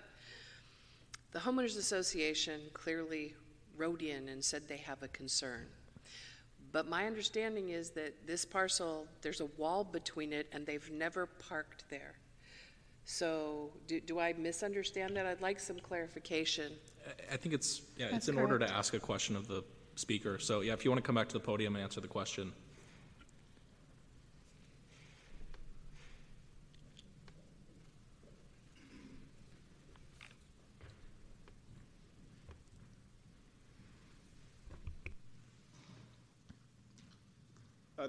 Speaker 16: the homeowners association clearly wrote in and said they have a concern. But my understanding is that this parcel, there's a wall between it and they've never parked there. So do, do I misunderstand that? I'd like some clarification.
Speaker 1: I- I think it's, yeah, it's
Speaker 16: That's
Speaker 1: in order to ask a question of the speaker. So, yeah, if you want to come back to the podium and answer the question.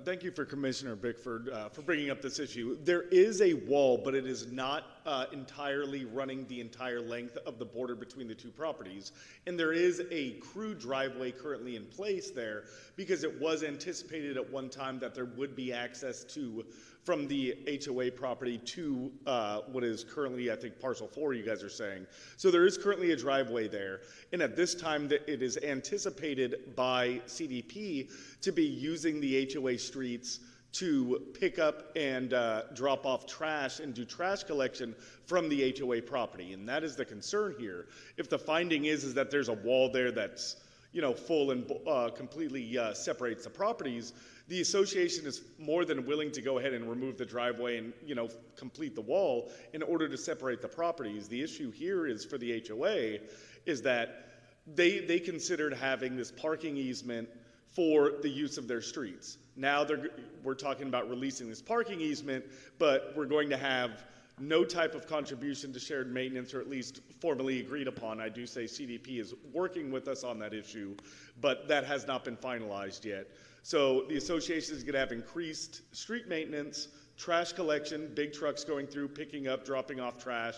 Speaker 7: Thank you for Commissioner Bickford uh, for bringing up this issue. There is a wall, but it is not uh, entirely running the entire length of the border between the two properties. And there is a crew driveway currently in place there because it was anticipated at one time that there would be access to, from the HOA property to uh, what is currently, I think, parcel four, you guys are saying. So there is currently a driveway there. And at this time, that it is anticipated by CDP to be using the HOA streets to pick up and uh, drop off trash and do trash collection from the HOA property. And that is the concern here. If the finding is, is that there's a wall there that's, you know, full and uh, completely uh, separates the properties, the association is more than willing to go ahead and remove the driveway and, you know, complete the wall in order to separate the properties. The issue here is for the HOA is that they, they considered having this parking easement for the use of their streets. Now they're, we're talking about releasing this parking easement, but we're going to have no type of contribution to shared maintenance, or at least formally agreed upon. I do say CDP is working with us on that issue, but that has not been finalized yet. So the association is going to have increased street maintenance, trash collection, big trucks going through, picking up, dropping off trash,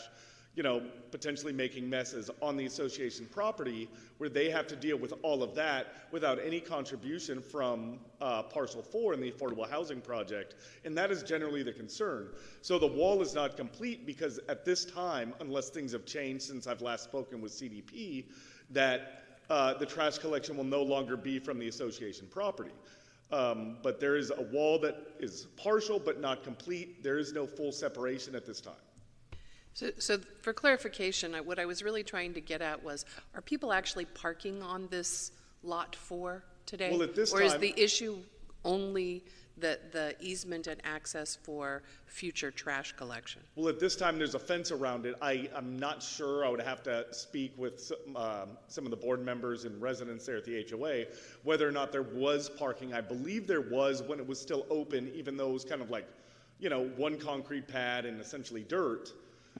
Speaker 7: you know, potentially making messes on the association property where they have to deal with all of that without any contribution from uh, parcel four in the affordable housing project. And that is generally the concern. So the wall is not complete because at this time, unless things have changed since I've last spoken with CDP, that uh, the trash collection will no longer be from the association property. Um, but there is a wall that is partial but not complete. There is no full separation at this time.
Speaker 16: So, so for clarification, I- what I was really trying to get at was, are people actually parking on this lot four today?
Speaker 7: Well, at this
Speaker 16: Or is the issue only the, the easement and access for future trash collection?
Speaker 7: Well, at this time, there's a fence around it. I, I'm not sure. I would have to speak with some, um, some of the board members and residents there at the HOA whether or not there was parking. I believe there was when it was still open, even though it was kind of like, you know, one concrete pad and essentially dirt.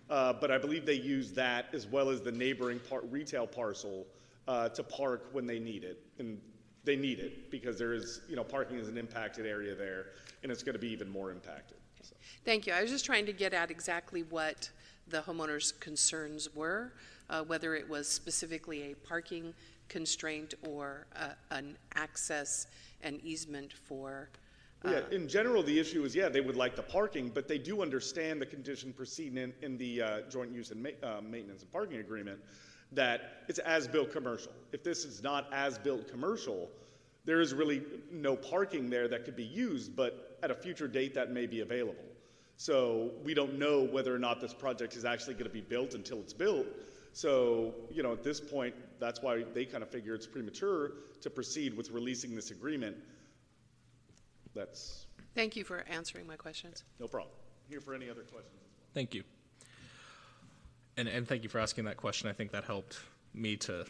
Speaker 7: Uh, but I believe they use that as well as the neighboring retail parcel uh, to park when they need it. And they need it because there is, you know, parking is an impacted area there, and it's going to be even more impacted. So.
Speaker 16: Thank you. I was just trying to get at exactly what the homeowners' concerns were, uh, whether it was specifically a parking constraint or uh, an access and easement for. uh,
Speaker 7: Yeah, in general, the issue is, yeah, they would like the parking, but they do understand the condition precedent in the uh, joint use and ma- uh, maintenance and parking agreement that it's as-built commercial. If this is not as-built commercial, there is really no parking there that could be used, but at a future date, that may be available. So we don't know whether or not this project is actually going to be built until it's built. So, you know, at this point, that's why they kind of figure it's premature to proceed with releasing this agreement. That's
Speaker 16: Thank you for answering my questions.
Speaker 7: no problem. Here for any other questions.
Speaker 1: Thank you. And, and thank you for asking that question. I think that helped me to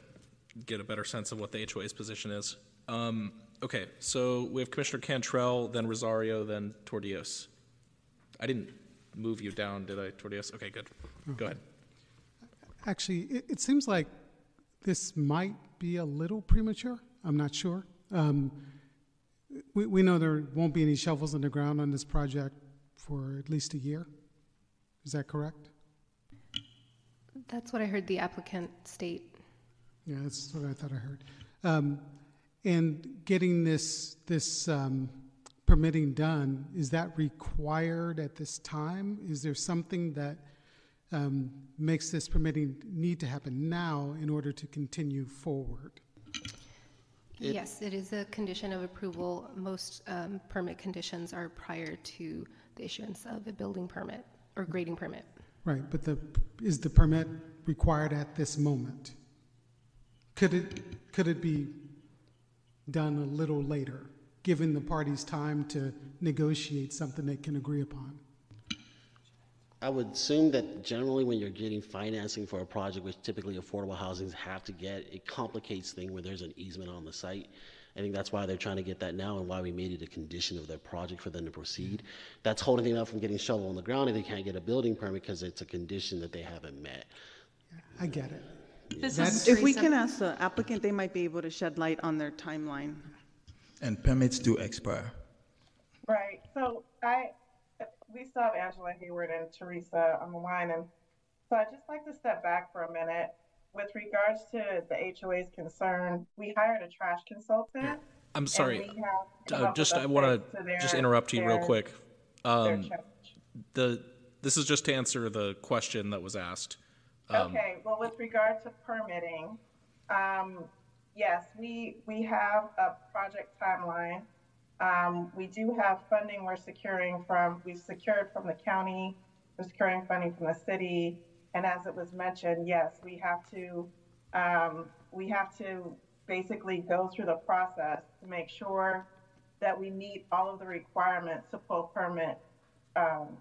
Speaker 1: get a better sense of what the HOA's position is. Um, okay, so we have Commissioner Cantrell, then Rosario, then Tordios. I didn't move you down, did I, Tordios? Okay, good. Go ahead.
Speaker 13: Actually, it, it seems like this might be a little premature. I'm not sure. Um, we, we know there won't be any shovels in the ground on this project for at least a year. Is that correct?
Speaker 6: That's what I heard the applicant state.
Speaker 13: Yeah, that's what I thought I heard. Um, and getting this this um, permitting done is that required at this time? Is there something that um, makes this permitting need to happen now in order to continue forward?
Speaker 9: It-
Speaker 6: Yes, it is a condition of approval. Most um, permit conditions are prior to the issuance of a building permit or grading permit.
Speaker 13: Right, but the is the permit required at this moment? Could it could it be done a little later, given the parties time to negotiate something they can agree upon?
Speaker 9: I would assume that generally when you're getting financing for a project, which typically affordable housings have to get, it complicates things where there's an easement on the site. I think that's why they're trying to get that now and why we made it a condition of their project for them to proceed. That's holding them up from getting shovel on the ground and they can't get a building permit because it's a condition that they haven't met.
Speaker 13: I get it.
Speaker 15: This is, if we can ask the applicant, they might be able to shed light on their timeline.
Speaker 10: And permits do expire.
Speaker 12: Right. So I, we still have Angela Hayward and Teresa on the line, and so I'd just like to step back for a minute. With regards to the HOA's concern, we hired a trash consultant.
Speaker 1: I'm sorry.
Speaker 12: we have come
Speaker 1: Uh, just I want to just interrupt you real quick. Um, the this is just to answer the question that was asked. Um,
Speaker 12: Okay, well, with regard to permitting, um, yes, we, we have a project timeline. Um, we do have funding we're securing from, we've secured from the county, we're securing funding from the city. And as it was mentioned, yes, we have to, um, we have to basically go through the process to make sure that we meet all of the requirements to pull permit, um,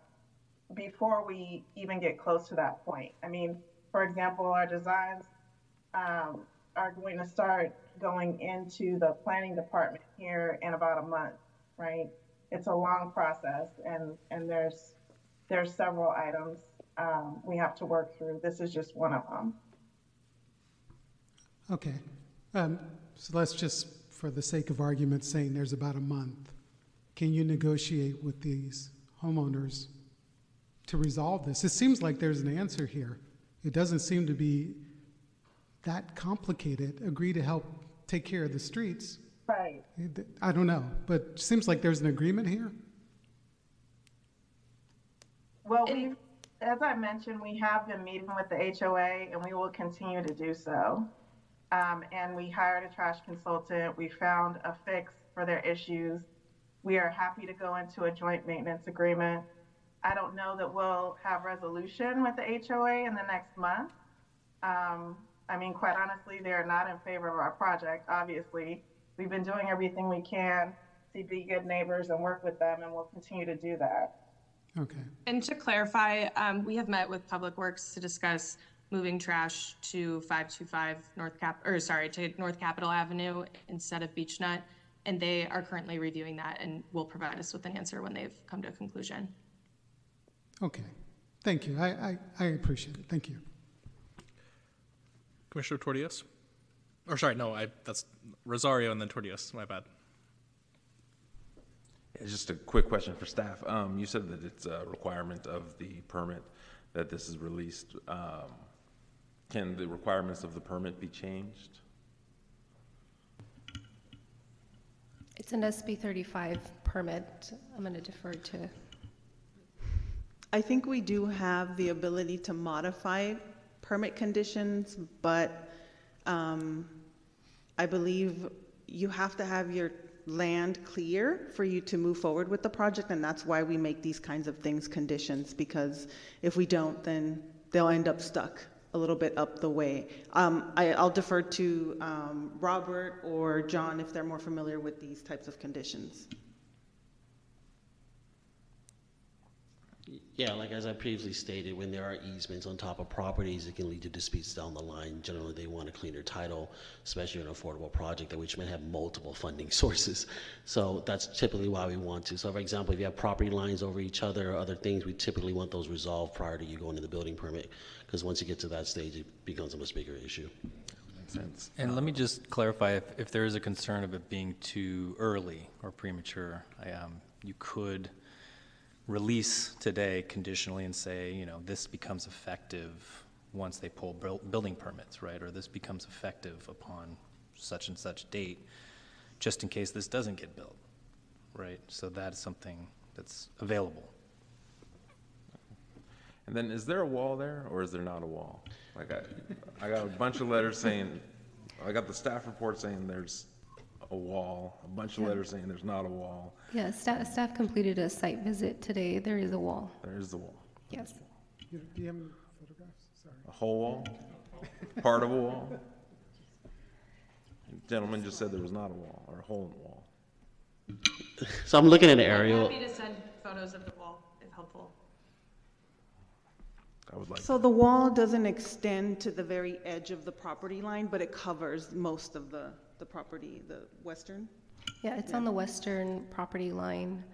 Speaker 12: before we even get close to that point. I mean, for example, our designs um, are going to start going into the planning department here in about a month, right? It's a long process, and and there's there's several items um, we have to work through. This is just one of them.
Speaker 13: Okay. Um, so let's just, for the sake of argument, saying there's about a month. Can you negotiate with these homeowners to resolve this? It seems like there's an answer here. It doesn't seem to be that complicated. Agree to help take care of the streets.
Speaker 12: Right.
Speaker 13: I don't know, but it seems like there's an agreement here.
Speaker 12: Well, we, as I mentioned, we have been meeting with the HOA, and we will continue to do so. Um, and we hired a trash consultant. We found a fix for their issues. We are happy to go into a joint maintenance agreement. I don't know that we'll have resolution with the HOA in the next month. Um, I mean, quite honestly, they're not in favor of our project, obviously. We've been doing everything we can to be good neighbors and work with them, and we'll continue to do that.
Speaker 13: Okay.
Speaker 11: And to clarify, um, we have met with Public Works to discuss moving trash to 525 North Cap, or sorry, to North Capitol Avenue instead of Beech Nut. And they are currently reviewing that and will provide us with an answer when they've come to a conclusion.
Speaker 13: Okay. Thank you. I, I, I appreciate it. Thank you.
Speaker 1: Commissioner Tordios? Or sorry, no, I that's Rosario and then Tordios. My bad.
Speaker 17: Yeah, just a quick question for staff. Um, you said that it's a requirement of the permit that this is released. Um, can the requirements of the permit be changed?
Speaker 6: It's an SB 35 permit. I'm going to defer to,
Speaker 15: I think we do have the ability to modify permit conditions, but um, I believe you have to have your land clear for you to move forward with the project, and that's why we make these kinds of things conditions, because if we don't, then they'll end up stuck a little bit up the way. Um, I, I'll defer to um, Robert or John if they're more familiar with these types of conditions.
Speaker 9: Yeah, like as I previously stated, when there are easements on top of properties, it can lead to disputes down the line. Generally, they want a cleaner title, especially an affordable project that which may have multiple funding sources. So that's typically why we want to. So for example, if you have property lines over each other or other things, we typically want those resolved prior to you going to the building permit. Because once you get to that stage, it becomes a much bigger issue.
Speaker 17: Makes sense.
Speaker 5: And let me just clarify, if, if there is a concern of it being too early or premature, I, um, you could release today conditionally and say, you know, this becomes effective once they pull buil- building permits, right? Or this becomes effective upon such and such date, just in case this doesn't get built, right? So that's something that's available.
Speaker 17: And then, is there a wall there, or is there not a wall? Like, I, I got a bunch of letters saying, I got the staff report saying there's a wall, a bunch of
Speaker 6: Yeah.
Speaker 17: letters saying there's not a wall.
Speaker 6: yeah, staff, staff completed a site visit today. There is a wall.
Speaker 17: There is the wall.
Speaker 6: Yes.
Speaker 13: You- Do you have any photographs? Sorry.
Speaker 17: A whole wall? Part of a wall? Gentleman just said there was not a wall, or a hole in the wall.
Speaker 9: So I'm looking at an
Speaker 11: I'm
Speaker 9: aerial.
Speaker 11: happy to send photos of the wall if helpful.
Speaker 17: I would like,
Speaker 15: So the wall doesn't extend to the very edge of the property line, but it covers most of the, the property, the western?
Speaker 6: Yeah, it's on the western property line,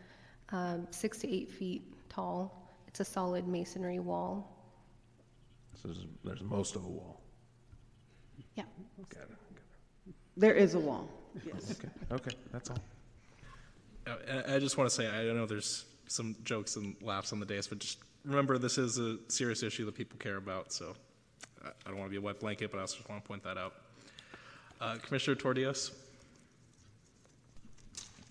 Speaker 6: um, six to eight feet tall. It's a solid masonry wall.
Speaker 17: so there's, there's most of a wall.
Speaker 6: Yeah.
Speaker 17: Got it.
Speaker 15: There is a wall, yes.
Speaker 17: Okay, okay, that's all.
Speaker 1: I I just want to say, I don't know there's some jokes and laughs on the dais, but just remember this is a serious issue that people care about. So I I don't want to be a wet blanket, but I also just want to point that out. Uh, Commissioner Tordios?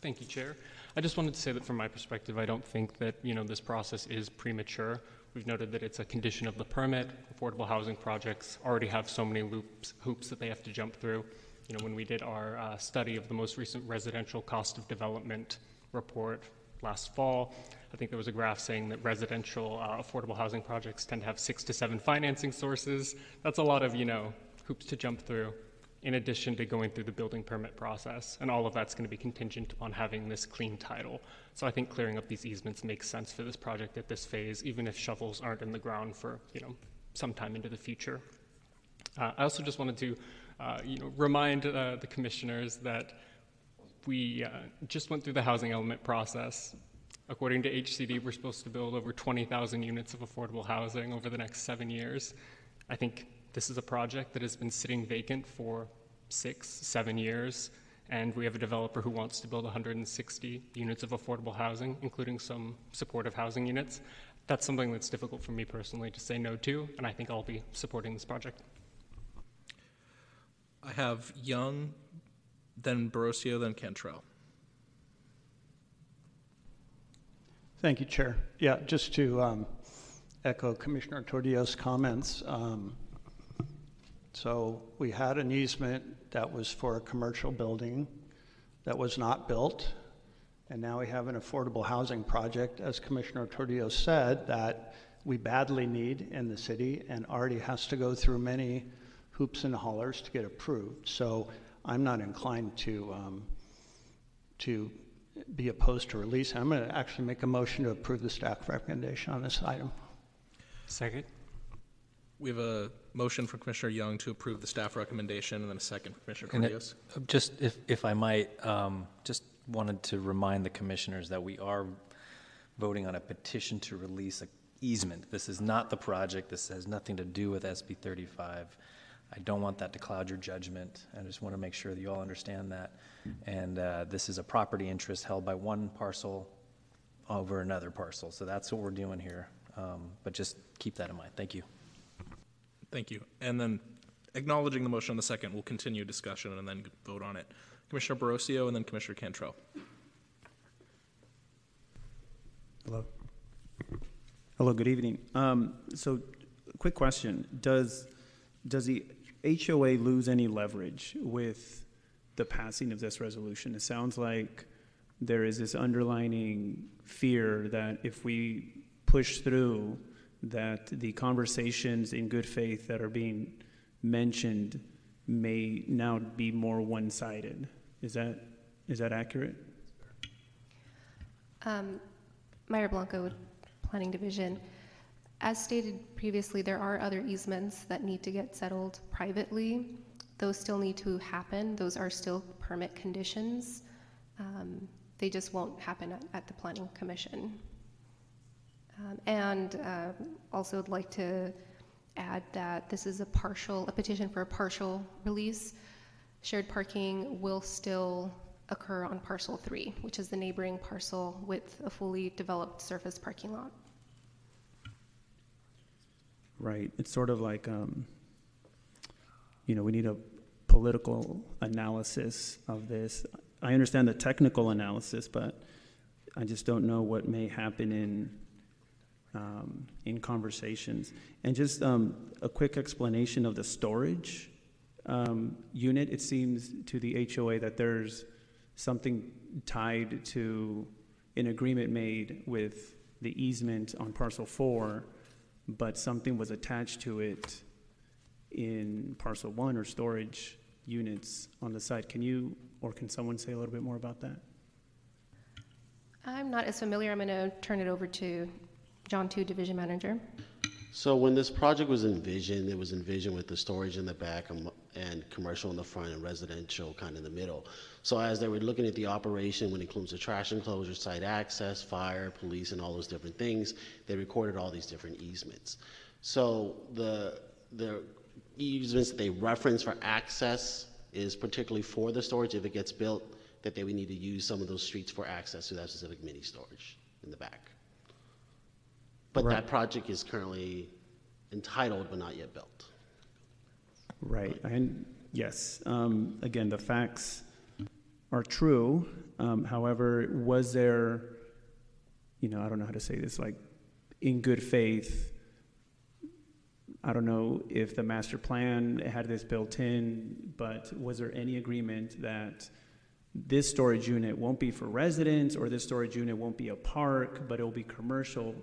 Speaker 18: Thank you, Chair. I just wanted to say that from my perspective, I don't think that, you know, this process is premature. We've noted that it's a condition of the permit. Affordable housing projects already have so many loops, hoops that they have to jump through. You know, when we did our uh, study of the most recent residential cost of development report last fall, I think there was a graph saying that residential uh, affordable housing projects tend to have six to seven financing sources. That's a lot of, you know, hoops to jump through in addition to going through the building permit process. And all of that's going to be contingent upon having this clean title. So I think clearing up these easements makes sense for this project at this phase, even if shovels aren't in the ground for, you know, sometime into the future. Uh, I also just wanted to, uh, you know, remind uh, the commissioners that we uh, just went through the housing element process. According to HCD, we're supposed to build over 20,000 units of affordable housing over the next seven years. I think this is a project that has been sitting vacant for six, seven years, and we have a developer who wants to build 160 units of affordable housing, including some supportive housing units. That's something that's difficult for me personally to say no to, and I think I'll be supporting this project.
Speaker 1: I have Young, then Borosio, then Cantrell.
Speaker 14: Thank you, Chair. Yeah, just to um, echo Commissioner Tordios' comments. um, So we had an easement that was for a commercial building that was not built. And now we have an affordable housing project, as Commissioner Tordios said, that we badly need in the city and already has to go through many hoops and hollers to get approved. So I'm not inclined to, um, to be opposed to release. I'm going to actually make a motion to approve the staff recommendation on this item.
Speaker 18: Second.
Speaker 1: We have a motion from Commissioner Young to approve the staff recommendation, and then a second from Commissioner
Speaker 5: And it-
Speaker 1: Tordios.
Speaker 5: Just, if, if I might, um, just wanted to remind the commissioners that we are voting on a petition to release a easement. This is not the project. This has nothing to do with SB 35. I don't want that to cloud your judgment. I just want to make sure that you all understand that. And uh, this is a property interest held by one parcel over another parcel. So that's what we're doing here. Um, But just keep that in mind. Thank you.
Speaker 1: Thank you. And then acknowledging the motion on the second, we'll continue discussion and then vote on it. Commissioner Borosio and then Commissioner Cantrell.
Speaker 19: Hello. Hello, good evening. Um, so, quick question. Does, does the HOA lose any leverage with the passing of this resolution? It sounds like there is this underlining fear that if we push through, that the conversations in good faith that are being mentioned may now be more one-sided. Is that, is that accurate?
Speaker 6: Um, Meyer Blanco, Planning Division. As stated previously, there are other easements that need to get settled privately. Those still need to happen. Those are still permit conditions. Um, they just won't happen at, at the Planning Commission. Um, and uh, also would like to add that this is a partial, a petition for a partial release. Shared parking will still occur on parcel three, which is the neighboring parcel with a fully developed surface parking lot.
Speaker 19: Right. It's sort of like, um, you know, we need a political analysis of this. I understand the technical analysis, but I just don't know what may happen in um, in conversations. And just um, a quick explanation of the storage um, unit. It seems to the HOA that there's something tied to an agreement made with the easement on parcel four, but something was attached to it in parcel one or storage units on the site. Can you, or can someone say a little bit more about that?
Speaker 6: I'm not as familiar. I'm going to turn it over to John Tu, Division Manager.
Speaker 9: So when this project was envisioned, it was envisioned with the storage in the back and, and commercial in the front and residential kind of in the middle. So as they were looking at the operation, when it includes the trash enclosure, site access, fire, police, and all those different things, they recorded all these different easements. So the the easements that they reference for access is particularly for the storage. If it gets built, that they would need to use some of those streets for access to that specific mini storage in the back. But
Speaker 19: Right.
Speaker 9: that project is currently entitled but not yet built.
Speaker 19: Right, and yes, um, again, the facts are true. Um, however, was there, you know, I don't know how to say this, like, in good faith, I don't know if the master plan had this built in, but was there any agreement that this storage unit won't be for residents or this storage unit won't be a park, but it'll be commercial?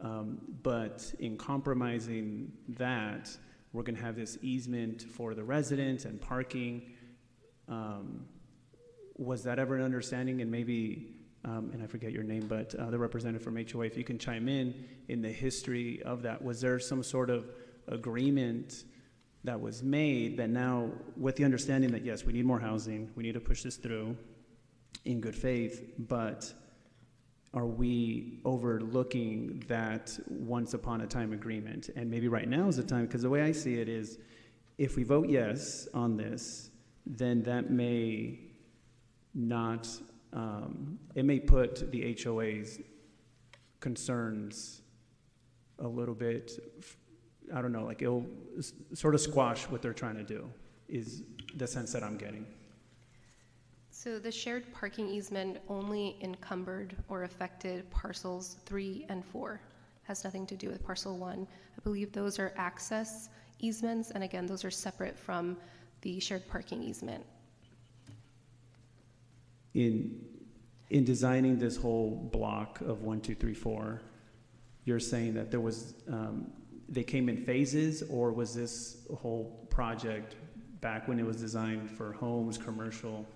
Speaker 19: Um, but in compromising that, we're going to have this easement for the residents and parking. Um, was that ever an understanding? And maybe, um, and I forget your name, but uh, the representative from HOA, if you can chime in in the history of that, was there some sort of agreement that was made that now, with the understanding that yes, we need more housing, we need to push this through in good faith, but are we overlooking that once upon a time agreement? And maybe right now is the time, because the way I see it is if we vote yes on this, then that may not, um, it may put the HOA's concerns a little bit, I don't know, like it'll s- sort of squash what they're trying to do, is the sense that I'm getting.
Speaker 6: So the shared parking easement only encumbered or affected parcels three and four. Has nothing to do with parcel one. I believe those are access easements, and again, those are separate from the shared parking easement.
Speaker 19: in in designing this whole block of one, two, three, four, you're saying that there was um, they came in phases, or was this whole project back when it was designed for homes, commercial,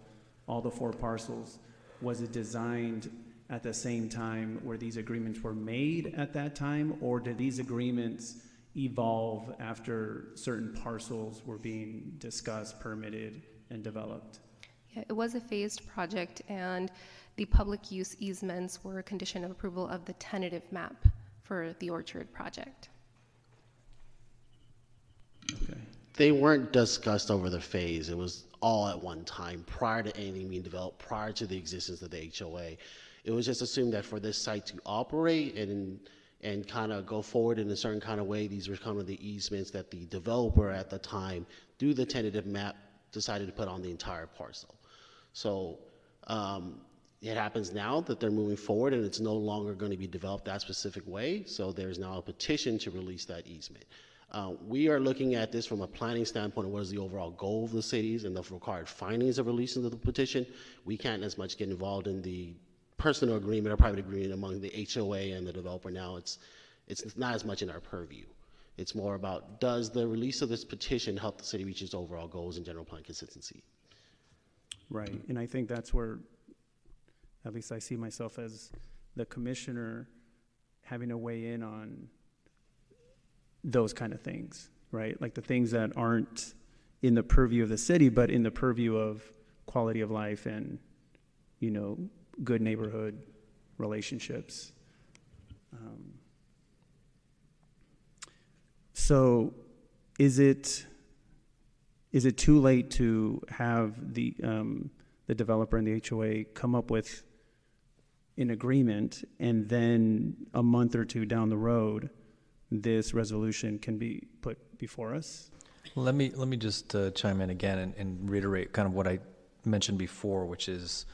Speaker 19: all the four parcels? Was it designed at the same time where these agreements were made at that time, or did these agreements evolve after certain parcels were being discussed, permitted, and developed?
Speaker 6: Yeah, it was a phased project, and the public use easements were a condition of approval of the tentative map for the Orchard project. Okay.
Speaker 9: They weren't discussed over the phase. It was all at one time prior to anything being developed, prior to the existence of the HOA. It was just assumed that for this site to operate and and kind of go forward in a certain kind of way, these were kind of the easements that the developer at the time, through the tentative map, decided to put on the entire parcel. So um, it happens now that they're moving forward and it's no longer going to be developed that specific way. So there's now a petition to release that easement. Uh, we are looking at this from a planning standpoint of what is the overall goal of the cities and the required findings of releasing the petition. We can't as much get involved in the personal agreement or private agreement among the HOA and the developer now. It's, it's not as much in our purview. It's more about does the release of this petition help the city reach its overall goals and general plan consistency?
Speaker 19: Right, and I think that's where, at least I see myself as the commissioner having to weigh in on those kind of things, right? Like the things that aren't in the purview of the city, but in the purview of quality of life and, you know, good neighborhood relationships. Um, so, is it is it too late to have the um, the developer and the HOA come up with an agreement, and then a month or two down the road, this resolution can be put before us?
Speaker 5: Let me, let me just uh, chime in again and, and reiterate kind of what I mentioned before, which is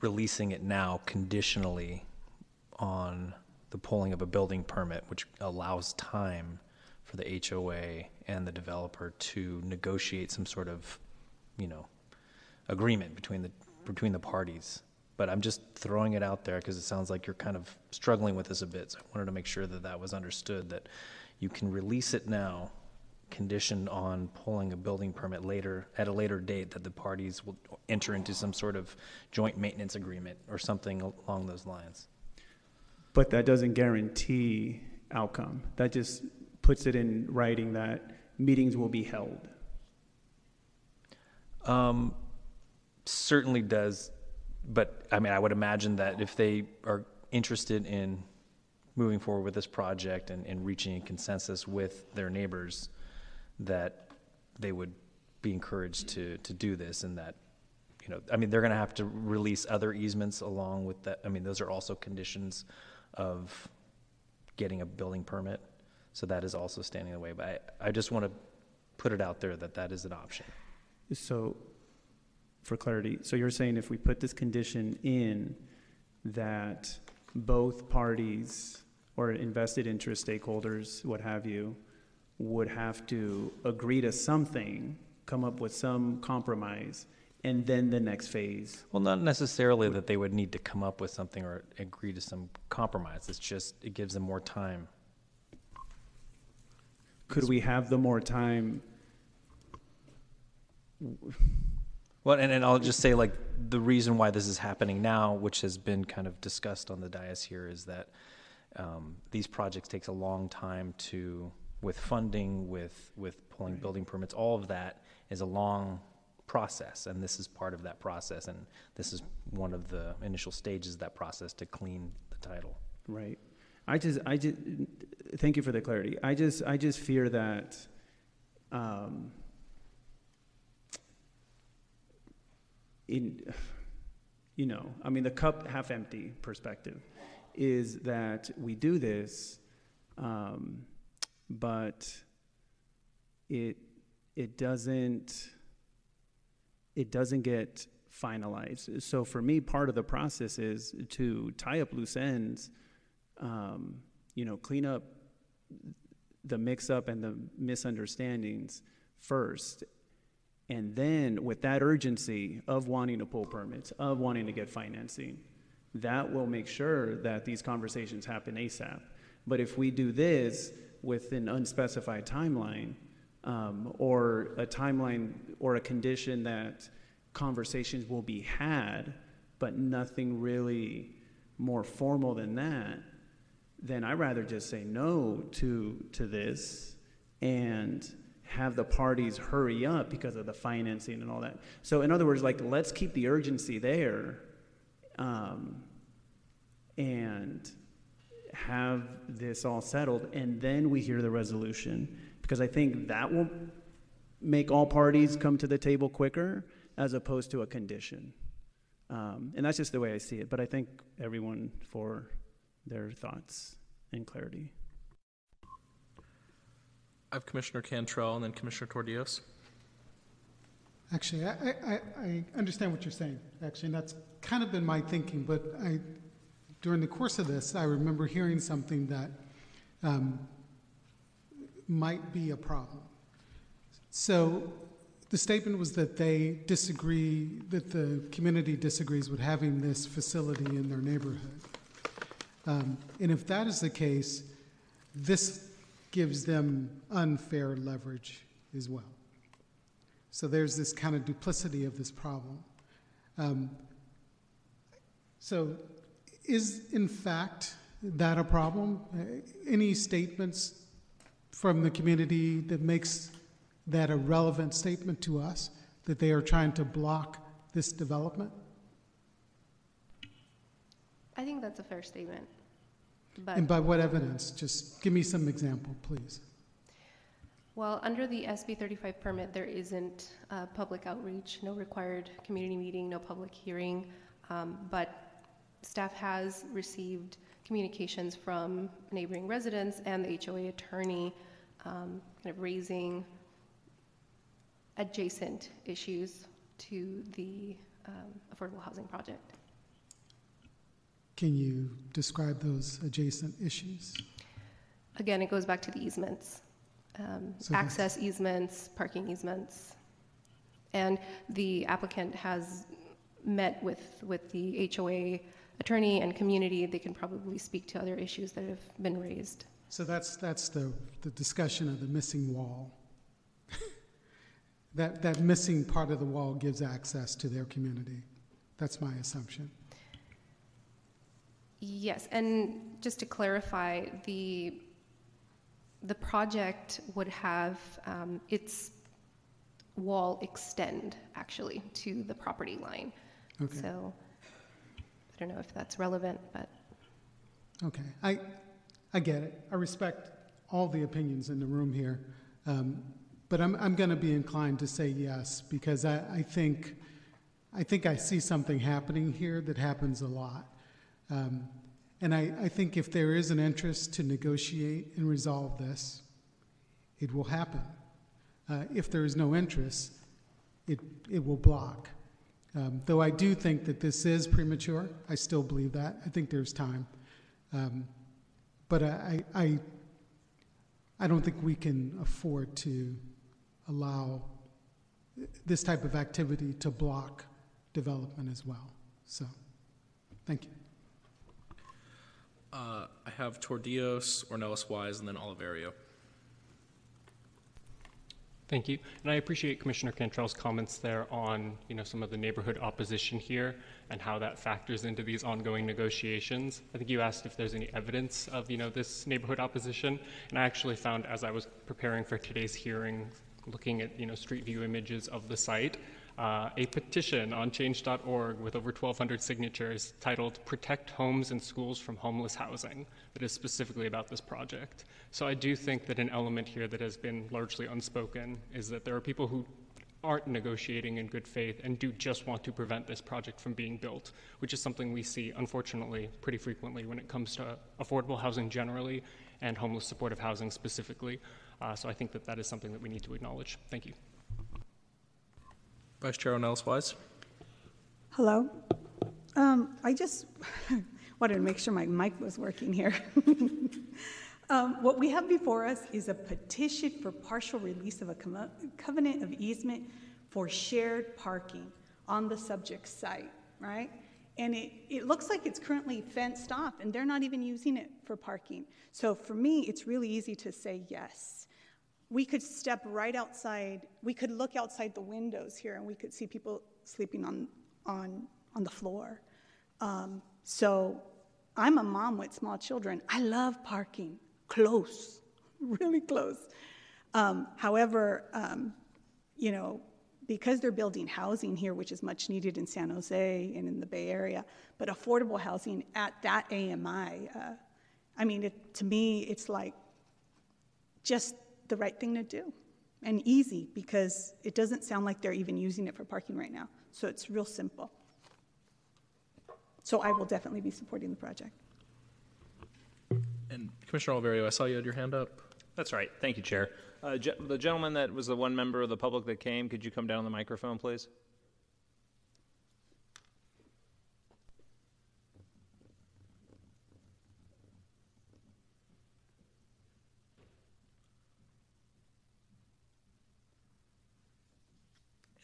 Speaker 5: releasing it now conditionally on the pulling of a building permit, which allows time for the HOA and the developer to negotiate some sort of, you know, agreement between the, between the parties. But I'm just throwing it out there because it sounds like you're kind of struggling with this a bit. So I wanted to make sure that that was understood, that you can release it now conditioned on pulling a building permit later, at a later date, that the parties will enter into some sort of joint maintenance agreement or something along those lines.
Speaker 19: But that doesn't guarantee outcome. That just puts it in writing that meetings will be held.
Speaker 5: Um, certainly does, but I mean, I would imagine that if they are interested in moving forward with this project and, and reaching a consensus with their neighbors, that they would be encouraged to, to do this and that, you know, I mean, they're gonna have to release other easements along with that. I mean, those are also conditions of getting a building permit. So that is also standing in the way. But I, I just want to put it out there that that is an option.
Speaker 19: So, for clarity, so you're saying if we put this condition in, that both parties or invested interest stakeholders, what have you, would have to agree to something, come up with some compromise, and then the next phase?
Speaker 5: Well, not necessarily that they would need to come up with something or agree to some compromise. It's just, it gives them more time.
Speaker 19: Could we have the more time?
Speaker 5: Well, and, and I'll just say, like, the reason why this is happening now, which has been kind of discussed on the dais here, is that um, these projects takes a long time to, with funding, with, with pulling building permits, all of that is a long process, and this is part of that process, and this is one of the initial stages of that process to clean the title.
Speaker 19: Right. I just, I just, thank you for the clarity. I just, I just fear that, um, in, you know, I mean, the cup half empty perspective is that we do this, um, but it, it doesn't, it doesn't get finalized. So for me, part of the process is to tie up loose ends, um, you know, clean up the mix up and the misunderstandings first. And then with that urgency of wanting to pull permits, of wanting to get financing, that will make sure that these conversations happen ASAP. But if we do this with an unspecified timeline, um, or a timeline or a condition that conversations will be had, but nothing really more formal than that, then I'd rather just say no to, to this and have the parties hurry up because of the financing and all that. So, in other words, like, let's keep the urgency there um, and have this all settled, and then we hear the resolution because I think that will make all parties come to the table quicker as opposed to a condition. Um, and that's just the way I see it. But I thank everyone for their thoughts and clarity.
Speaker 1: Have Commissioner Cantrell and then Commissioner Tordios.
Speaker 13: Actually, I, I, I understand what you're saying, actually, and that's kind of been my thinking, but I, during the course of this, I remember hearing something that um, might be a problem. So the statement was that they disagree, that the community disagrees with having this facility in their neighborhood. Um, and if that is the case, this gives them unfair leverage as well. So there's this kind of duplicity of this problem. Um, so, is in fact that a problem? Uh, any statements from the community that makes that a relevant statement to us that they are trying to block this development?
Speaker 6: I think that's a fair statement. But
Speaker 13: And by what evidence? Just give me some example, please.
Speaker 6: Well, under the SB 35 permit, there isn't uh, public outreach, no required community meeting, no public hearing, um, but staff has received communications from neighboring residents and the HOA attorney um, kind of raising adjacent issues to the um, affordable housing project.
Speaker 13: Can you describe those adjacent issues?
Speaker 6: Again, it goes back to the easements. Um,
Speaker 13: So that's-
Speaker 6: access easements, parking easements. And the applicant has met with, with the HOA attorney and community. They can probably speak to other issues that have been raised.
Speaker 13: So that's, that's the, the discussion of the missing wall. that, that missing part of the wall gives access to their community. That's my assumption.
Speaker 6: Yes, and just to clarify, the, the project would have um, its wall extend, actually, to the property line.
Speaker 13: Okay.
Speaker 6: So, I don't know if that's relevant, but
Speaker 13: Okay, I, I get it. I respect all the opinions in the room here. Um, but I'm, I'm going to be inclined to say yes because I, I think I think I see something happening here that happens a lot. Um, and I, I think if there is an interest to negotiate and resolve this, it will happen. Uh, if there is no interest, it, it will block. Um, though I do think that this is premature, I still believe that. I think there's time. Um, but I, I, I don't think we can afford to allow this type of activity to block development as well. So, thank you.
Speaker 1: Uh, I have Tordios, Ornelas Wise, and then Oliverio.
Speaker 18: Thank you. And I appreciate Commissioner Cantrell's comments there on, you know, some of the neighborhood opposition here and how that factors into these ongoing negotiations. I think you asked if there's any evidence of, you know, this neighborhood opposition. And I actually found as I was preparing for today's hearing, looking at, you know, street view images of the site, uh, a petition on change.org with over 1,200 signatures titled Protect Homes and Schools from Homeless Housing that is specifically about this project. So I do think that an element here that has been largely unspoken is that there are people who aren't negotiating in good faith and do just want to prevent this project from being built, which is something we see, unfortunately, pretty frequently when it comes to affordable housing generally and homeless supportive housing specifically. Uh, so I think that that is something that we need to acknowledge. Thank you.
Speaker 1: Vice Chair Ornelas Wise.
Speaker 2: Hello. Um, I just wanted to make sure my mic was working here. um, what we have before us is a petition for partial release of a com- covenant of easement for shared parking on the subject site, right? And it, it looks like it's currently fenced off, and they're not even using it for parking. So for me, it's really easy to say yes we could step right outside, we could look outside the windows here and we could see people sleeping on, on, on the floor. Um, so I'm a mom with small children. I love parking close, really close. Um, however, um, you know, because they're building housing here, which is much needed in San Jose and in the Bay Area, but affordable housing at that AMI, uh, I mean, it, to me, it's like just the right thing to do and easy because it doesn't sound like they're even using it for parking right now. So it's real simple. So I will definitely be supporting the project.
Speaker 1: And Commissioner Oliverio, I saw you had your hand up.
Speaker 20: That's right. Thank you, Chair. Uh, ge- the gentleman that was the one member of the public that came, could you come down on the microphone, please?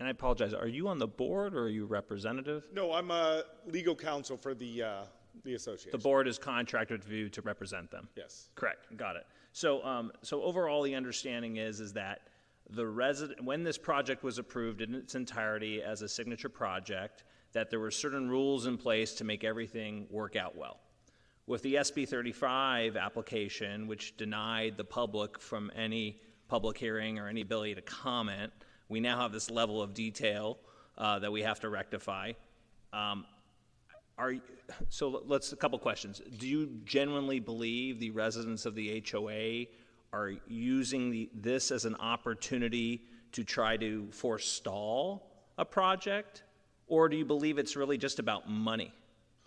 Speaker 20: And I apologize, are you on the board or are you representative?
Speaker 7: No, I'm a legal counsel for the, uh, the association.
Speaker 20: The board is contracted with you to represent them?
Speaker 7: Yes.
Speaker 20: Correct, got it. So, um, so overall, the understanding is, is that the resident, when this project was approved in its entirety as a signature project, that there were certain rules in place to make everything work out well. With the SB 35 application, which denied the public from any public hearing or any ability to comment, we now have this level of detail uh, that we have to rectify. Um, are, so let's, a couple questions. Do you genuinely believe the residents of the HOA are using the, this as an opportunity to try to forestall a project? Or do you believe it's really just about money?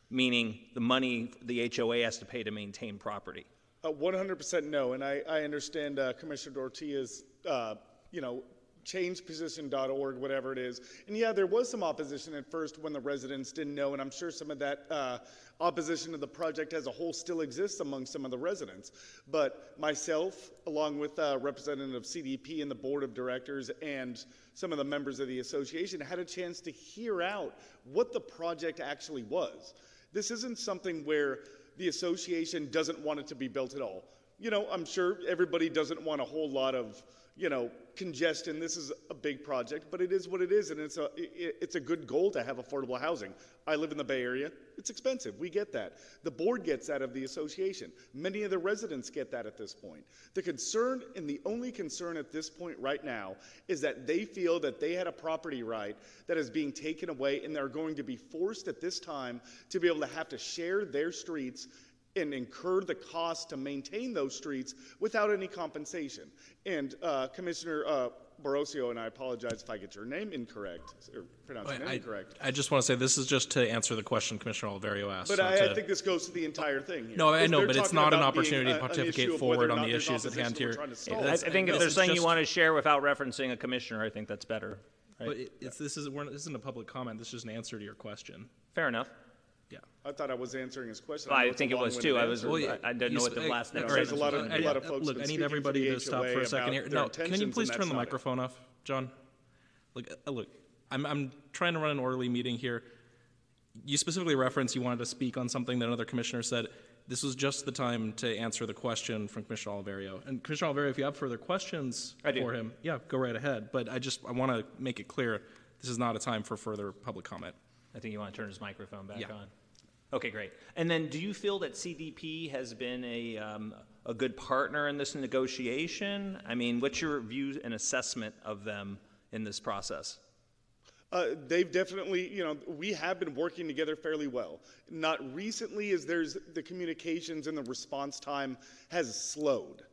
Speaker 20: Meaning the money the HOA has to pay to maintain property?
Speaker 7: Uh, 100% no, and I, I understand uh, Commissioner Dortia's, uh, you know, changeposition.org, whatever it is. And yeah, there was some opposition at first when the residents didn't know, and I'm sure some of that uh, opposition to the project as a whole still exists among some of the residents. But myself, along with uh, representative of CDP and the board of directors and some of the members of the association, had a chance to hear out what the project actually was. This isn't something where the association doesn't want it to be built at all. You know, I'm sure everybody doesn't want a whole lot of you know, congestion. This is a big project, but it is what it is, and it's a it's a good goal to have affordable housing. I live in the Bay Area. It's expensive. We get that. The board gets that of the association. Many of the residents get that at this point. The concern and the only concern at this point right now is that they feel that they had a property right that is being taken away, and they're going to be forced at this time to be able to have to share their streets and incur the cost to maintain those streets without any compensation. And uh, Commissioner uh, Borosio, and I apologize if I get your name incorrect or pronounce your name
Speaker 1: I,
Speaker 7: incorrect.
Speaker 1: I just want to say this is just to answer the question Commissioner Oliverio asked.
Speaker 7: But
Speaker 1: so
Speaker 7: I,
Speaker 1: to-
Speaker 7: I think this goes to the entire thing here.
Speaker 1: No, I know, but it's not an opportunity to
Speaker 7: a-
Speaker 1: pontificate forward on the issues at hand here.
Speaker 7: trying.
Speaker 20: I, I think if
Speaker 1: this
Speaker 20: there's
Speaker 1: is
Speaker 20: something you want to share without referencing a commissioner, I think that's better. right?
Speaker 1: But it, it's, this is, we're, this isn't a public comment, this is just an answer to your question.
Speaker 20: Fair enough.
Speaker 1: Yeah.
Speaker 7: I thought I was answering his question.
Speaker 20: I
Speaker 7: know it's a
Speaker 20: think it was
Speaker 7: long-winded
Speaker 20: too. I was-
Speaker 7: answer,
Speaker 20: Well,
Speaker 7: but-
Speaker 20: I- I didn't know what the last
Speaker 7: You know,
Speaker 20: next
Speaker 7: there's a lot of,
Speaker 20: gonna
Speaker 7: a lot of folks
Speaker 1: Look,
Speaker 7: been
Speaker 1: I need
Speaker 7: speaking
Speaker 1: everybody
Speaker 7: the
Speaker 1: to stop
Speaker 7: HOA
Speaker 1: for a second here.
Speaker 7: their
Speaker 1: No, can you
Speaker 7: intentions,
Speaker 1: please
Speaker 7: and
Speaker 1: turn
Speaker 7: that's
Speaker 1: the
Speaker 7: not it.
Speaker 1: microphone off, John? Look, uh, look, I'm, I'm trying to run an orderly meeting here. You specifically referenced you wanted to speak on something that another commissioner said. This was just the time to answer the question from Commissioner Oliverio. And Commissioner Oliverio, if you have further questions
Speaker 20: I do.
Speaker 1: for him, yeah, go right ahead. But I just, I want to make it clear, this is not a time for further public comment.
Speaker 20: I think you want to turn his microphone back
Speaker 1: Yeah.
Speaker 20: on. Okay, great. And then, do you feel that CDP has been a um, a good partner in this negotiation? I mean, what's your view and assessment of them in this process?
Speaker 7: Uh, they've definitely, you know, we have been working together fairly well. Not recently, as there's the communications and the response time has slowed.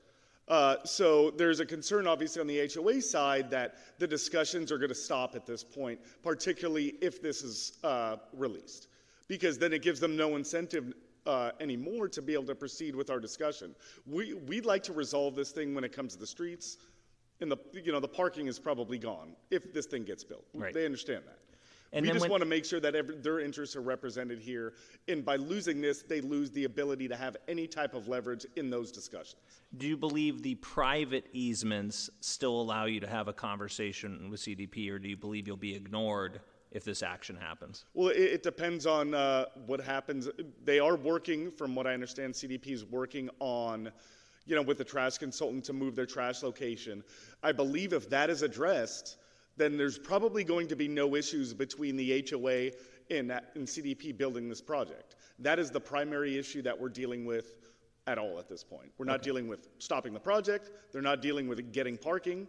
Speaker 7: Uh, so there's a concern, obviously, on the HOA side that the discussions are going to stop at this point, particularly if this is uh, released, because then it gives them no incentive uh, anymore to be able to proceed with our discussion. We we'd like to resolve this thing when it comes to the streets, and the you know the parking is probably gone if this thing gets built.
Speaker 20: Right.
Speaker 7: They understand that.
Speaker 20: And
Speaker 7: we just
Speaker 20: when-
Speaker 7: want to make sure that every, their interests are represented here, and by losing this, they lose the ability to have any type of leverage in those discussions.
Speaker 20: Do you believe the private easements still allow you to have a conversation with CDP, or do you believe you'll be ignored if this action happens?
Speaker 7: Well, it, it depends on uh, what happens. They are working, from what I understand, CDP is working on, you know, with the trash consultant to move their trash location. I believe if that is addressed, then there's probably going to be no issues between the HOA and, and CDP building this project. That is the primary issue that we're dealing with at all at this point. We're not dealing with stopping the project. They're not dealing with getting parking.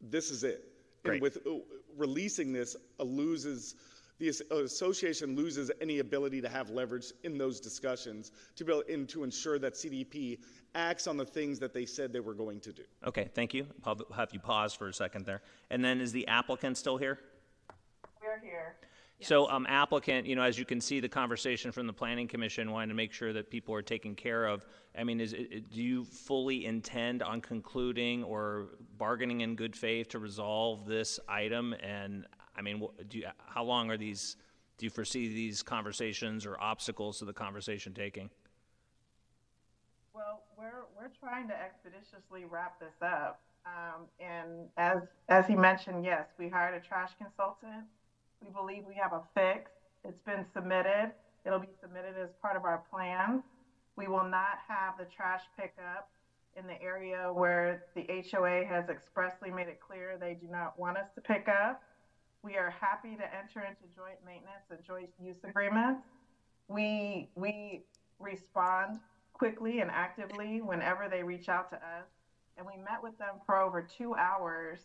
Speaker 7: This is it.
Speaker 20: Great.
Speaker 7: And with uh, releasing this, uh, loses the uh, association loses any ability to have leverage in those discussions to be able, and to ensure that CDP acts on the things that they said they were going to do.
Speaker 20: Okay, thank you. I'll have you pause for a second there. And then, is the applicant still here?
Speaker 12: We're here.
Speaker 20: So, um, applicant, you know, as you can see, the conversation from the planning commission wanting to make sure that people are taken care of. I mean, is it, it- do you fully intend on concluding or bargaining in good faith to resolve this item? And I mean, do you, how long are these? Do you foresee these conversations or obstacles to the conversation taking?
Speaker 12: Well, we're, we're trying to expeditiously wrap this up. Um, and as, as he mentioned, yes, we hired a trash consultant. We believe we have a fix. It's been submitted. It'll be submitted as part of our plan. We will not have the trash pickup in the area where the HOA has expressly made it clear they do not want us to pick up. We are happy to enter into joint maintenance and joint use agreements. We, we respond quickly and actively whenever they reach out to us. And we met with them for over two hours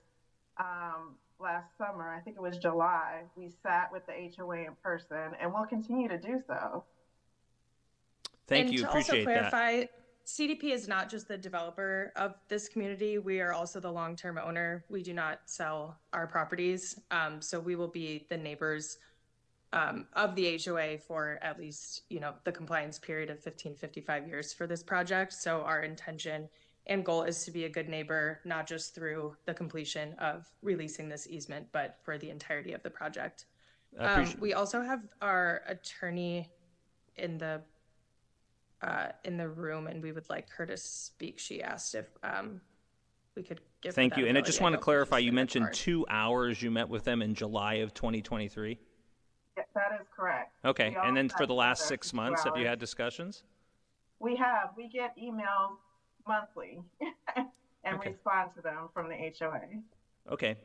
Speaker 12: um, last summer. I think it was July. We sat with the HOA in person, and we'll continue to do so.
Speaker 20: Thank
Speaker 11: and
Speaker 20: you.
Speaker 11: to
Speaker 20: Appreciate
Speaker 11: also
Speaker 20: that.
Speaker 11: CDP is not just the developer of this community. We are also the long-term owner. We do not sell our properties, um, so we will be the neighbors um, of the HOA for at least you know the compliance period of 15, 55 years for this project. So our intention and goal is to be a good neighbor, not just through the completion of releasing this easement, but for the entirety of the project. Um, we also have our attorney in the uh, in the room, and we would like her to speak. She asked if um, we could give. her
Speaker 20: Thank you. And I just want to clarify, you mentioned
Speaker 11: card.
Speaker 20: two hours you met with them in July of 2023?
Speaker 12: Yes, that is correct.
Speaker 20: Okay,
Speaker 12: We
Speaker 20: and then for the last six
Speaker 12: for two
Speaker 20: months, have you had discussions?
Speaker 12: We have. We get emails monthly and
Speaker 20: Okay.
Speaker 12: respond to them from the HOA.
Speaker 20: Okay.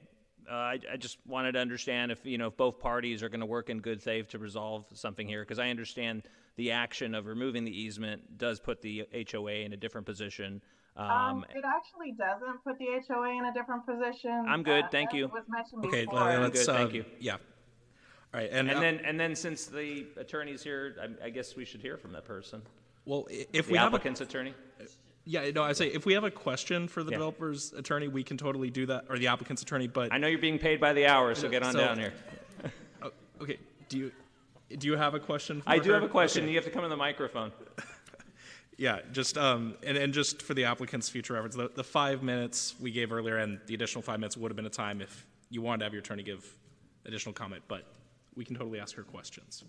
Speaker 20: Uh, I, I just wanted to understand if, you know, if both parties are going to work in good faith to resolve something here, because I understand the action of removing the easement does put the HOA in a different position. Um,
Speaker 12: Um, it actually doesn't put the HOA in a different position.
Speaker 20: I'm good,
Speaker 12: Uh,
Speaker 20: thank you.
Speaker 12: Was mentioned
Speaker 1: Okay,
Speaker 12: before.
Speaker 1: let-
Speaker 20: I'm
Speaker 1: let's,
Speaker 20: good, thank
Speaker 1: uh,
Speaker 20: you.
Speaker 1: Yeah. All right, and,
Speaker 20: And
Speaker 1: uh,
Speaker 20: then, and then since the attorney's here, I, I guess we should hear from that person.
Speaker 1: Well, i- if
Speaker 20: The
Speaker 1: we have a-
Speaker 20: applicant's attorney?
Speaker 1: Yeah, no, I say if we have a question for the
Speaker 20: Yeah.
Speaker 1: developer's attorney, we can totally do that, or the applicant's attorney, but.
Speaker 20: I know you're being paid by the hour, so get on
Speaker 1: So-
Speaker 20: down here.
Speaker 1: Oh, Okay, do you, do you have a question?
Speaker 20: For the I
Speaker 1: for
Speaker 20: do have a question.
Speaker 1: Okay.
Speaker 20: You have to come in the microphone.
Speaker 1: Yeah, just, um, and, and just for the applicant's future reference, the, the five minutes we gave earlier and the additional five minutes would have been a time if you wanted to have your attorney give additional comment, but we can totally ask her questions.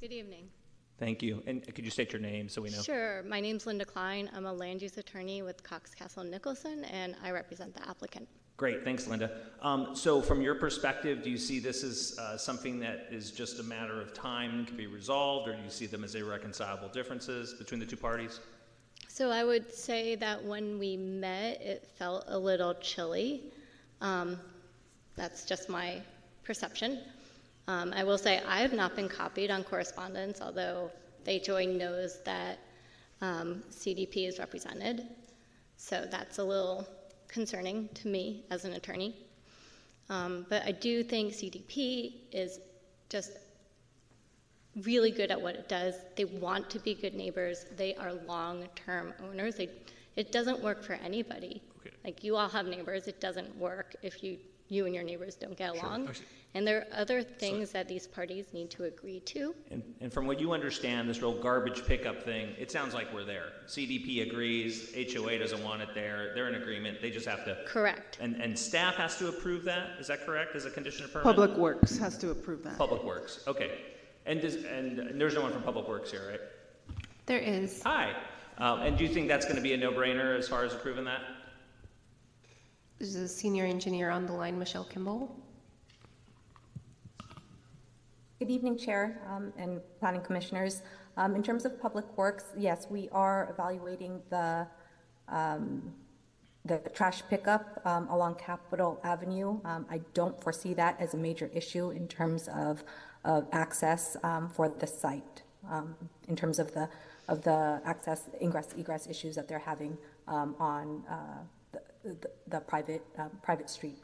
Speaker 21: Good evening.
Speaker 20: Thank you. And could you state your name so we know?
Speaker 21: Sure. My name's Linda Klein. I'm a land use attorney with Cox Castle Nicholson, and I represent the applicant.
Speaker 20: Great, thanks, Linda. Um, so, from your perspective, do you see this as uh, something that is just a matter of time and can be resolved, or do you see them as irreconcilable differences between the two parties?
Speaker 21: So I would say that when we met, it felt a little chilly. Um, that's just my perception. Um, I will say I have not been copied on correspondence, although the HOA knows that um, CDP is represented. So that's a little concerning to me as an attorney. Um, but I do think CDP is just really good at what it does. They want to be good neighbors. They are long-term owners. They, it doesn't work for anybody. Like you all have neighbors. It doesn't work if you you and your neighbors don't get
Speaker 20: Sure.
Speaker 21: along.
Speaker 20: Okay.
Speaker 21: And there are other things that these parties need to agree to.
Speaker 20: And, and from what you understand, this real garbage pickup thing, it sounds like we're there. CDP agrees, HOA doesn't want it there, they're in agreement, they just have to.
Speaker 21: Correct.
Speaker 20: And, and staff has to approve that, is that correct, as a condition of permit?
Speaker 15: Public Works has to approve that.
Speaker 20: Public Works, okay. And does, and, and there's no one from Public Works here, right?
Speaker 6: There is.
Speaker 20: Hi. Um, and do you think that's gonna be a no-brainer as far as approving that?
Speaker 6: There's a senior engineer on the line, Michelle Kimball.
Speaker 22: Good evening, Chair um, and Planning Commissioners. Um, In terms of Public Works, yes, we are evaluating the, um, the trash pickup um, along Capitol Avenue. Um, I don't foresee that as a major issue in terms of, of access um, for the site, in terms of the, of the access, ingress, egress issues that they're having on uh, the, the- the private, um, private street.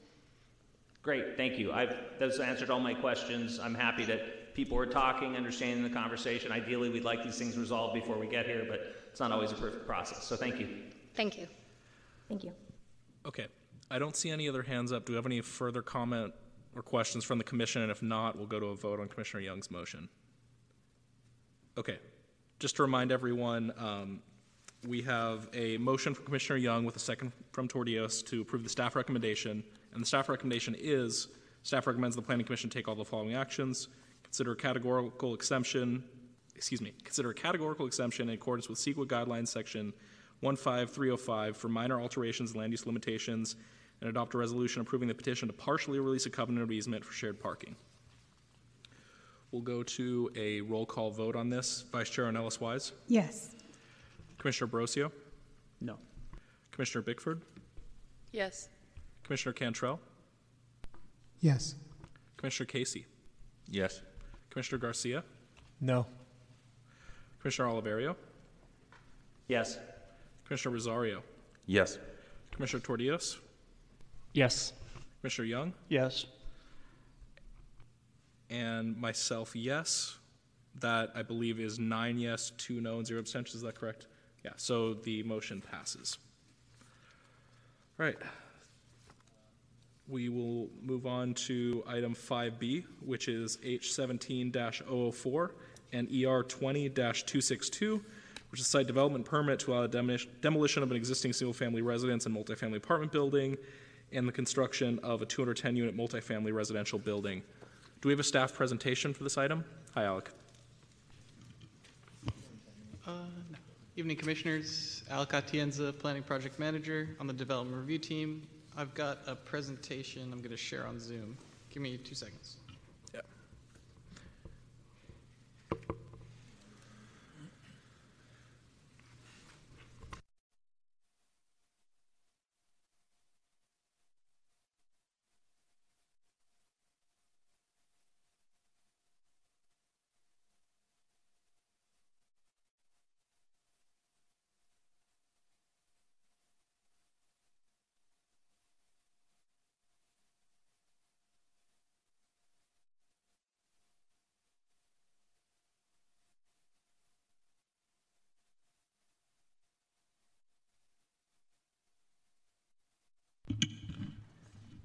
Speaker 20: Great, thank you. I've, those answered all my questions. I'm happy that people are talking, understanding the conversation. Ideally, we'd like these things resolved before we get here, but it's not always a perfect process, so thank you.
Speaker 21: Thank you.
Speaker 22: Thank you.
Speaker 1: Okay, I don't see any other hands up. Do we have any further comment or questions from the commission? And if not, we'll go to a vote on Commissioner Young's motion. Okay, just to remind everyone, um, we have a motion from Commissioner Young with a second from Tordios to approve the staff recommendation. And the staff recommendation is, staff recommends the planning commission take all the following actions. Consider a categorical exemption, excuse me, consider a categorical exemption in accordance with CEQA guidelines section 15305 for minor alterations and land use limitations, and adopt a resolution approving the petition to partially release a covenant of easement for shared parking. We'll go to a roll call vote on this. Vice Chair Ornelas Wise?
Speaker 2: Yes.
Speaker 1: Commissioner Brosio?
Speaker 19: No.
Speaker 1: Commissioner Bickford?
Speaker 16: Yes.
Speaker 1: Commissioner Cantrell?
Speaker 13: Yes.
Speaker 1: Commissioner Casey?
Speaker 4: Yes.
Speaker 1: Commissioner Garcia?
Speaker 4: No.
Speaker 1: Commissioner Oliverio?
Speaker 20: Yes.
Speaker 1: Commissioner Rosario?
Speaker 17: Yes.
Speaker 1: Commissioner Tordios?
Speaker 18: Yes.
Speaker 1: Commissioner Young?
Speaker 14: Yes.
Speaker 1: And myself, yes. That, I believe, is nine yes, two no, and zero abstentions. Is that correct? Yeah, so the motion passes. All right. We will move on to item 5B, which is H17-004 and ER 20-262, which is site development permit to allow demolition of an existing single-family residence and multifamily apartment building and the construction of a 210-unit multifamily residential building. Do we have a staff presentation for this item? Hi, Alec.
Speaker 23: Uh. Evening Commissioners, Alec Atienza, Planning Project Manager on the Development Review Team. I've got a presentation I'm going to share on Zoom. Give me two seconds.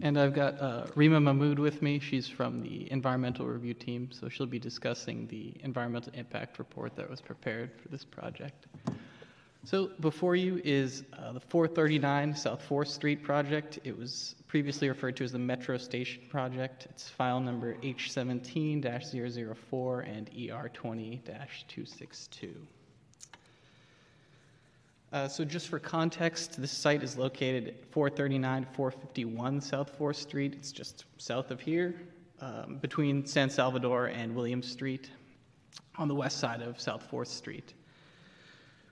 Speaker 23: And I've got uh, Rima Mahmood with me. She's from the environmental review team, so she'll be discussing the environmental impact report that was prepared for this project. So before you is uh, the 439 South 4th Street project. It was previously referred to as the Metro Station project. It's file number H17-004 and ER20-262. Uh, so just for context, this site is located at 439 451 South 4th Street. It's just south of here, um, between San Salvador and William Street, on the west side of South 4th Street.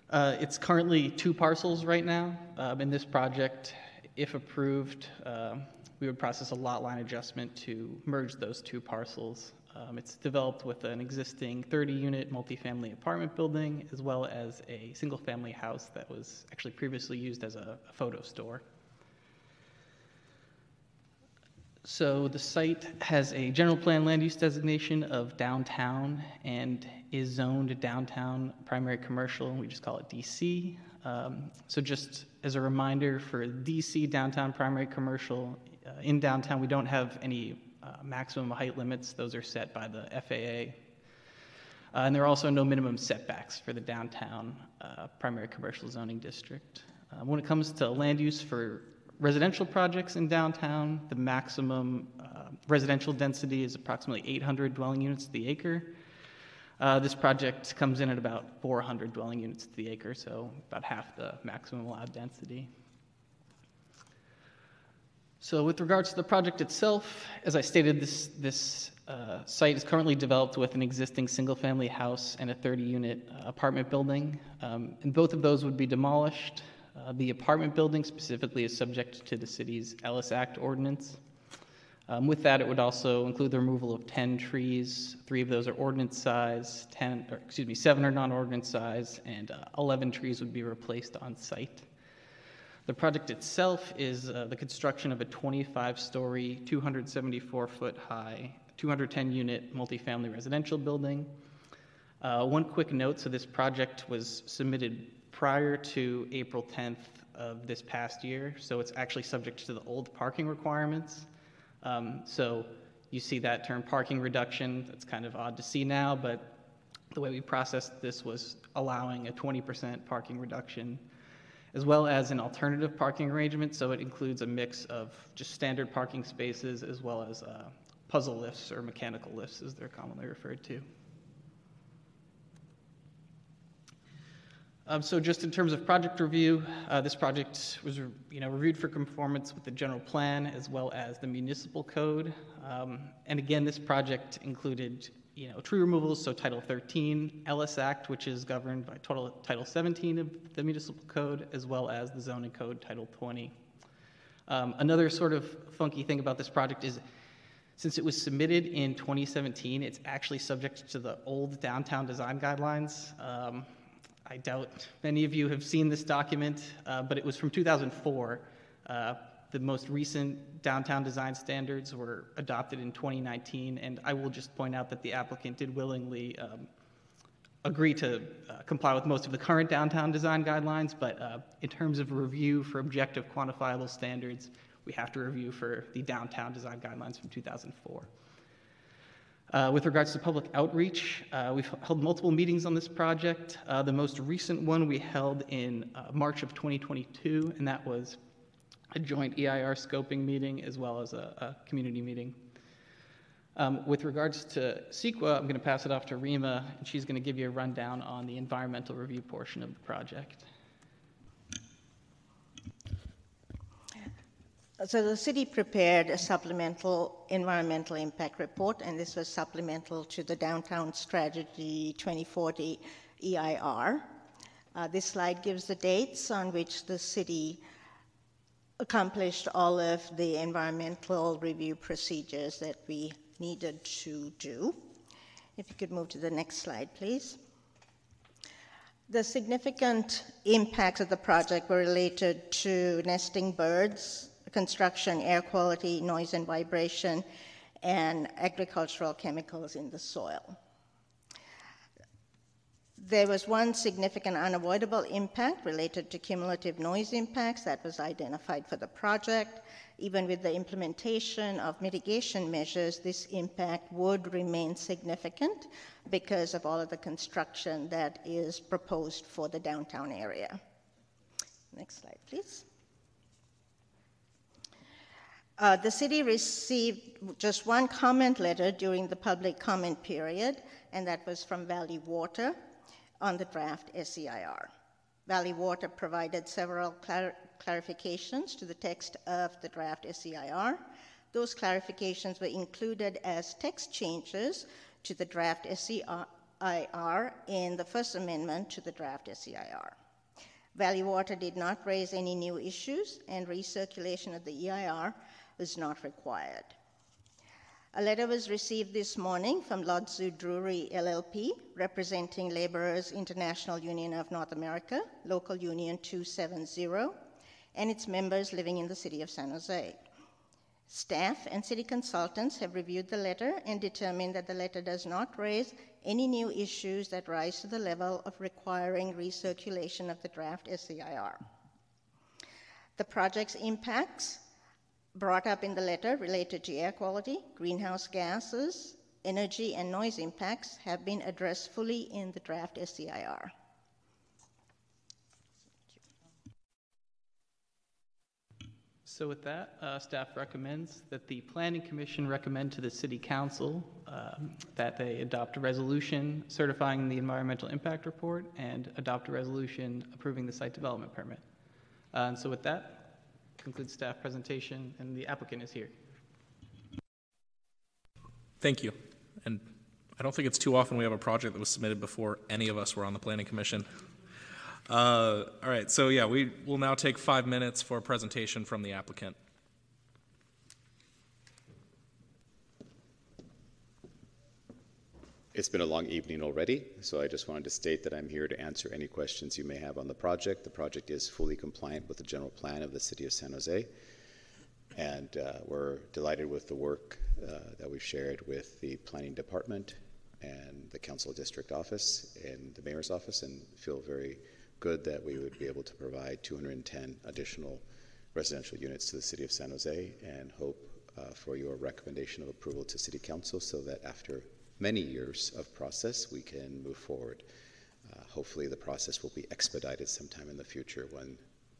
Speaker 23: Uh, it's currently two parcels right now. Um, in this project, if approved, uh, we would process a lot line adjustment to merge those two parcels. Um, it's developed with an existing 30 unit multifamily apartment building as well as a single family house that was actually previously used as a, a photo store. So the site has a general plan land use designation of downtown and is zoned downtown primary commercial. We just call it DC. Um, so just as a reminder for DC downtown primary commercial, uh, in downtown we don't have any uh, maximum height limits. Those are set by the FAA. Uh, and there are also no minimum setbacks for the downtown uh, primary commercial zoning district. Uh, when it comes to land use for residential projects in downtown, the maximum uh, residential density is approximately 800 dwelling units to the acre. Uh, this project comes in at about 400 dwelling units to the acre, so about half the maximum allowed density. So with regards to the project itself, as I stated, this, this uh, site is currently developed with an existing single-family house and a 30-unit uh, apartment building, um, and both of those would be demolished. Uh, the apartment building specifically is subject to the city's Ellis Act ordinance. Um, with that, it would also include the removal of 10 trees. Three of those are ordinance size, 10, or excuse me, seven are non-ordinance size, and uh, 11 trees would be replaced on site. The project itself is uh, the construction of a 25 story, 274 foot high, 210 unit multifamily residential building. Uh, one quick note so, this project was submitted prior to April 10th of this past year, so it's actually subject to the old parking requirements. Um, so, you see that term parking reduction. That's kind of odd to see now, but the way we processed this was allowing a 20% parking reduction as well as an alternative parking arrangement. So it includes a mix of just standard parking spaces as well as uh, puzzle lifts or mechanical lifts, as they're commonly referred to. Um, so just in terms of project review, uh, this project was you know, reviewed for conformance with the general plan as well as the municipal code. Um, and again, this project included you know, tree removals, so Title 13, Ellis Act, which is governed by total, Title 17 of the municipal code, as well as the zoning code, Title 20. Um, another sort of funky thing about this project is since it was submitted in 2017, it's actually subject to the old downtown design guidelines. Um, I doubt many of you have seen this document, uh, but it was from 2004. Uh, the most recent downtown design standards were adopted in 2019, and I will just point out that the applicant did willingly um, agree to uh, comply with most of the current downtown design guidelines, but uh, in terms of review for objective quantifiable standards, we have to review for the downtown design guidelines from 2004. Uh, with regards to public outreach, uh, we've held multiple meetings on this project. Uh, the most recent one we held in uh, March of 2022, and that was a joint EIR scoping meeting as well as a, a community meeting. Um, with regards to CEQA, I'm going to pass it off to Rima, and she's going to give you a rundown on the environmental review portion of the project.
Speaker 24: So the city prepared a supplemental environmental impact report, and this was supplemental to the Downtown Strategy 2040 EIR. Uh, this slide gives the dates on which the city accomplished all of the environmental review procedures that we needed to do. If you could move to the next slide, please. The significant impacts of the project were related to nesting birds, construction, air quality, noise and vibration, and agricultural chemicals in the soil. There was one significant unavoidable impact related to cumulative noise impacts that was identified for the project. Even with the implementation of mitigation measures, this impact would remain significant because of all of the construction that is proposed for the downtown area. Next slide, please. Uh, the city received just one comment letter during the public comment period, and that was from Valley Water on the draft SEIR. Valley Water provided several clar- clarifications to the text of the draft SEIR. Those clarifications were included as text changes to the draft SEIR in the first amendment to the draft SEIR. Valley Water did not raise any new issues, and recirculation of the EIR was not required. A letter was received this morning from Lozeau Drury LLP, representing Laborers International Union of North America, Local Union 270, and its members living in the city of San Jose. Staff and city consultants have reviewed the letter and determined that the letter does not raise any new issues that rise to the level of requiring recirculation of the draft SEIR. The project's impacts brought up in the letter related to air quality, greenhouse gases, energy, and noise impacts have been addressed fully in the draft SEIR.
Speaker 23: So with that, uh, staff recommends that the Planning Commission recommend to the City Council um, that they adopt a resolution certifying the environmental impact report and adopt a resolution approving the site development permit. Uh, and so with that, concludes staff presentation, and the applicant is here.
Speaker 1: Thank you. And I don't think it's too often we have a project that was submitted before any of us were on the planning commission. Uh, all right, so yeah, we will now take five minutes for a presentation from the applicant.
Speaker 25: It's been a long evening already, so I just wanted to state that I'm here to answer any questions you may have on the project. The project is fully compliant with the general plan of the City of San Jose, and uh, we're delighted with the work uh, that we've shared with the Planning Department and the Council District Office and the Mayor's Office, and feel very good that we would be able to provide 210 additional residential units to the City of San Jose, and hope uh, for your recommendation of approval to City Council so that after many years of process, we can move forward. Uh, hopefully, the process will be expedited sometime in the future when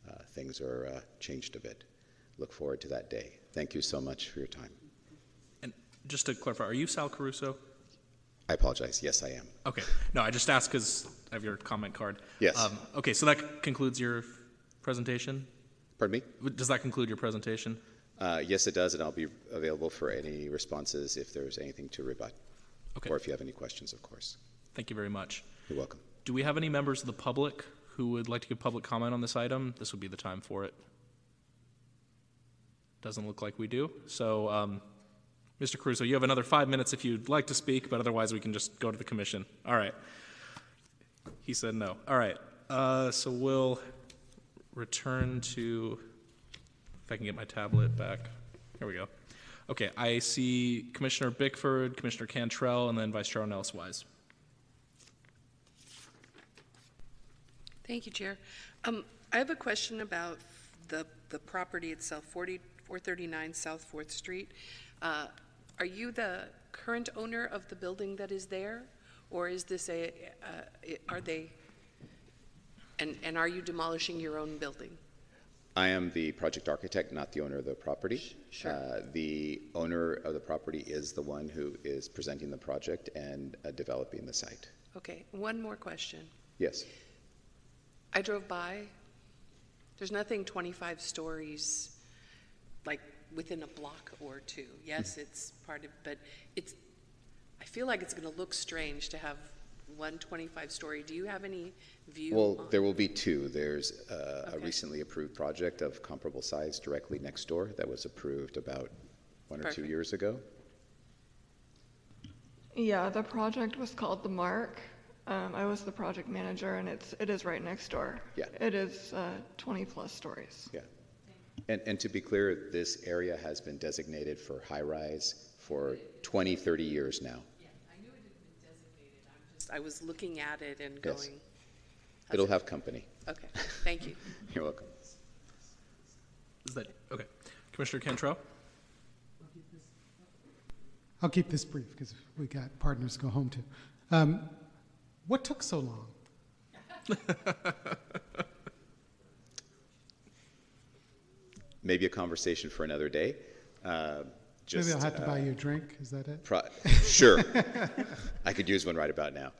Speaker 25: uh, things are uh, changed a bit. Look forward to that day. Thank you so much for your time.
Speaker 1: And just to clarify, are you Sal Caruso?
Speaker 25: I apologize. Yes, I am.
Speaker 1: Okay. No, I just asked because I have your comment card.
Speaker 25: Yes.
Speaker 1: Um, okay, so that concludes your presentation?
Speaker 25: Pardon
Speaker 1: me? Does that conclude your presentation?
Speaker 25: Uh, yes, it does, and I'll be available for any responses if there's anything to rebut.
Speaker 1: Okay.
Speaker 25: Or if you have any questions, of course.
Speaker 1: Thank you very much.
Speaker 25: You're welcome.
Speaker 1: Do we have any members of the public who would like to give public comment on this item? This would be the time for it. Doesn't look like we do. So, um, Mr. Caruso, you have another five minutes if you'd like to speak, but otherwise we can just go to the commission. All right. He said no. All right. Uh, so we'll return to, if I can get my tablet back. Here we go. Okay, I see Commissioner Bickford, Commissioner Cantrell, and then Vice Chair Nellis Wise.
Speaker 16: Thank you, Chair. Um, I have a question about the, the property itself, 4439 South 4th Street. Uh, are you the current owner of the building that is there? Or is this a, uh, are they, and, and are you demolishing your own building?
Speaker 25: I am the project architect, not the owner of the property.
Speaker 16: Sure.
Speaker 25: Uh, the owner of the property is the one who is presenting the project and uh, developing the site.
Speaker 16: Okay, one more question.
Speaker 25: Yes.
Speaker 16: I drove by. There's nothing 25 stories, like within a block or two. Yes,
Speaker 25: Hmm.
Speaker 16: it's part of, but it's. I feel like it's going to look strange to have one 25 story. Do you have any view?
Speaker 25: Well,
Speaker 16: on-
Speaker 25: there will be two. There's uh, a recently approved project of comparable size directly next door that was approved about one or two years ago.
Speaker 26: Yeah, the project was called The Mark. Um, I was the project manager, and it's it is right next door.
Speaker 25: Yeah.
Speaker 26: It is uh, 20 plus stories.
Speaker 25: Yeah. And, and to be clear, this area has been designated for high rise for 20, 30 years now.
Speaker 16: Just, I was looking at it and
Speaker 25: Yes.
Speaker 16: going,
Speaker 25: It'll have company.
Speaker 16: okay, thank you.
Speaker 25: You're welcome.
Speaker 1: Is that, okay. Commissioner Cantrell?
Speaker 13: I'll keep this brief because we got partners to go home to. Um, what took so long?
Speaker 25: Maybe a conversation for another day. Uh, just,
Speaker 13: Maybe I'll have to buy
Speaker 25: uh,
Speaker 13: you a drink. Is that it?
Speaker 25: Pro- sure. I could use one right about now.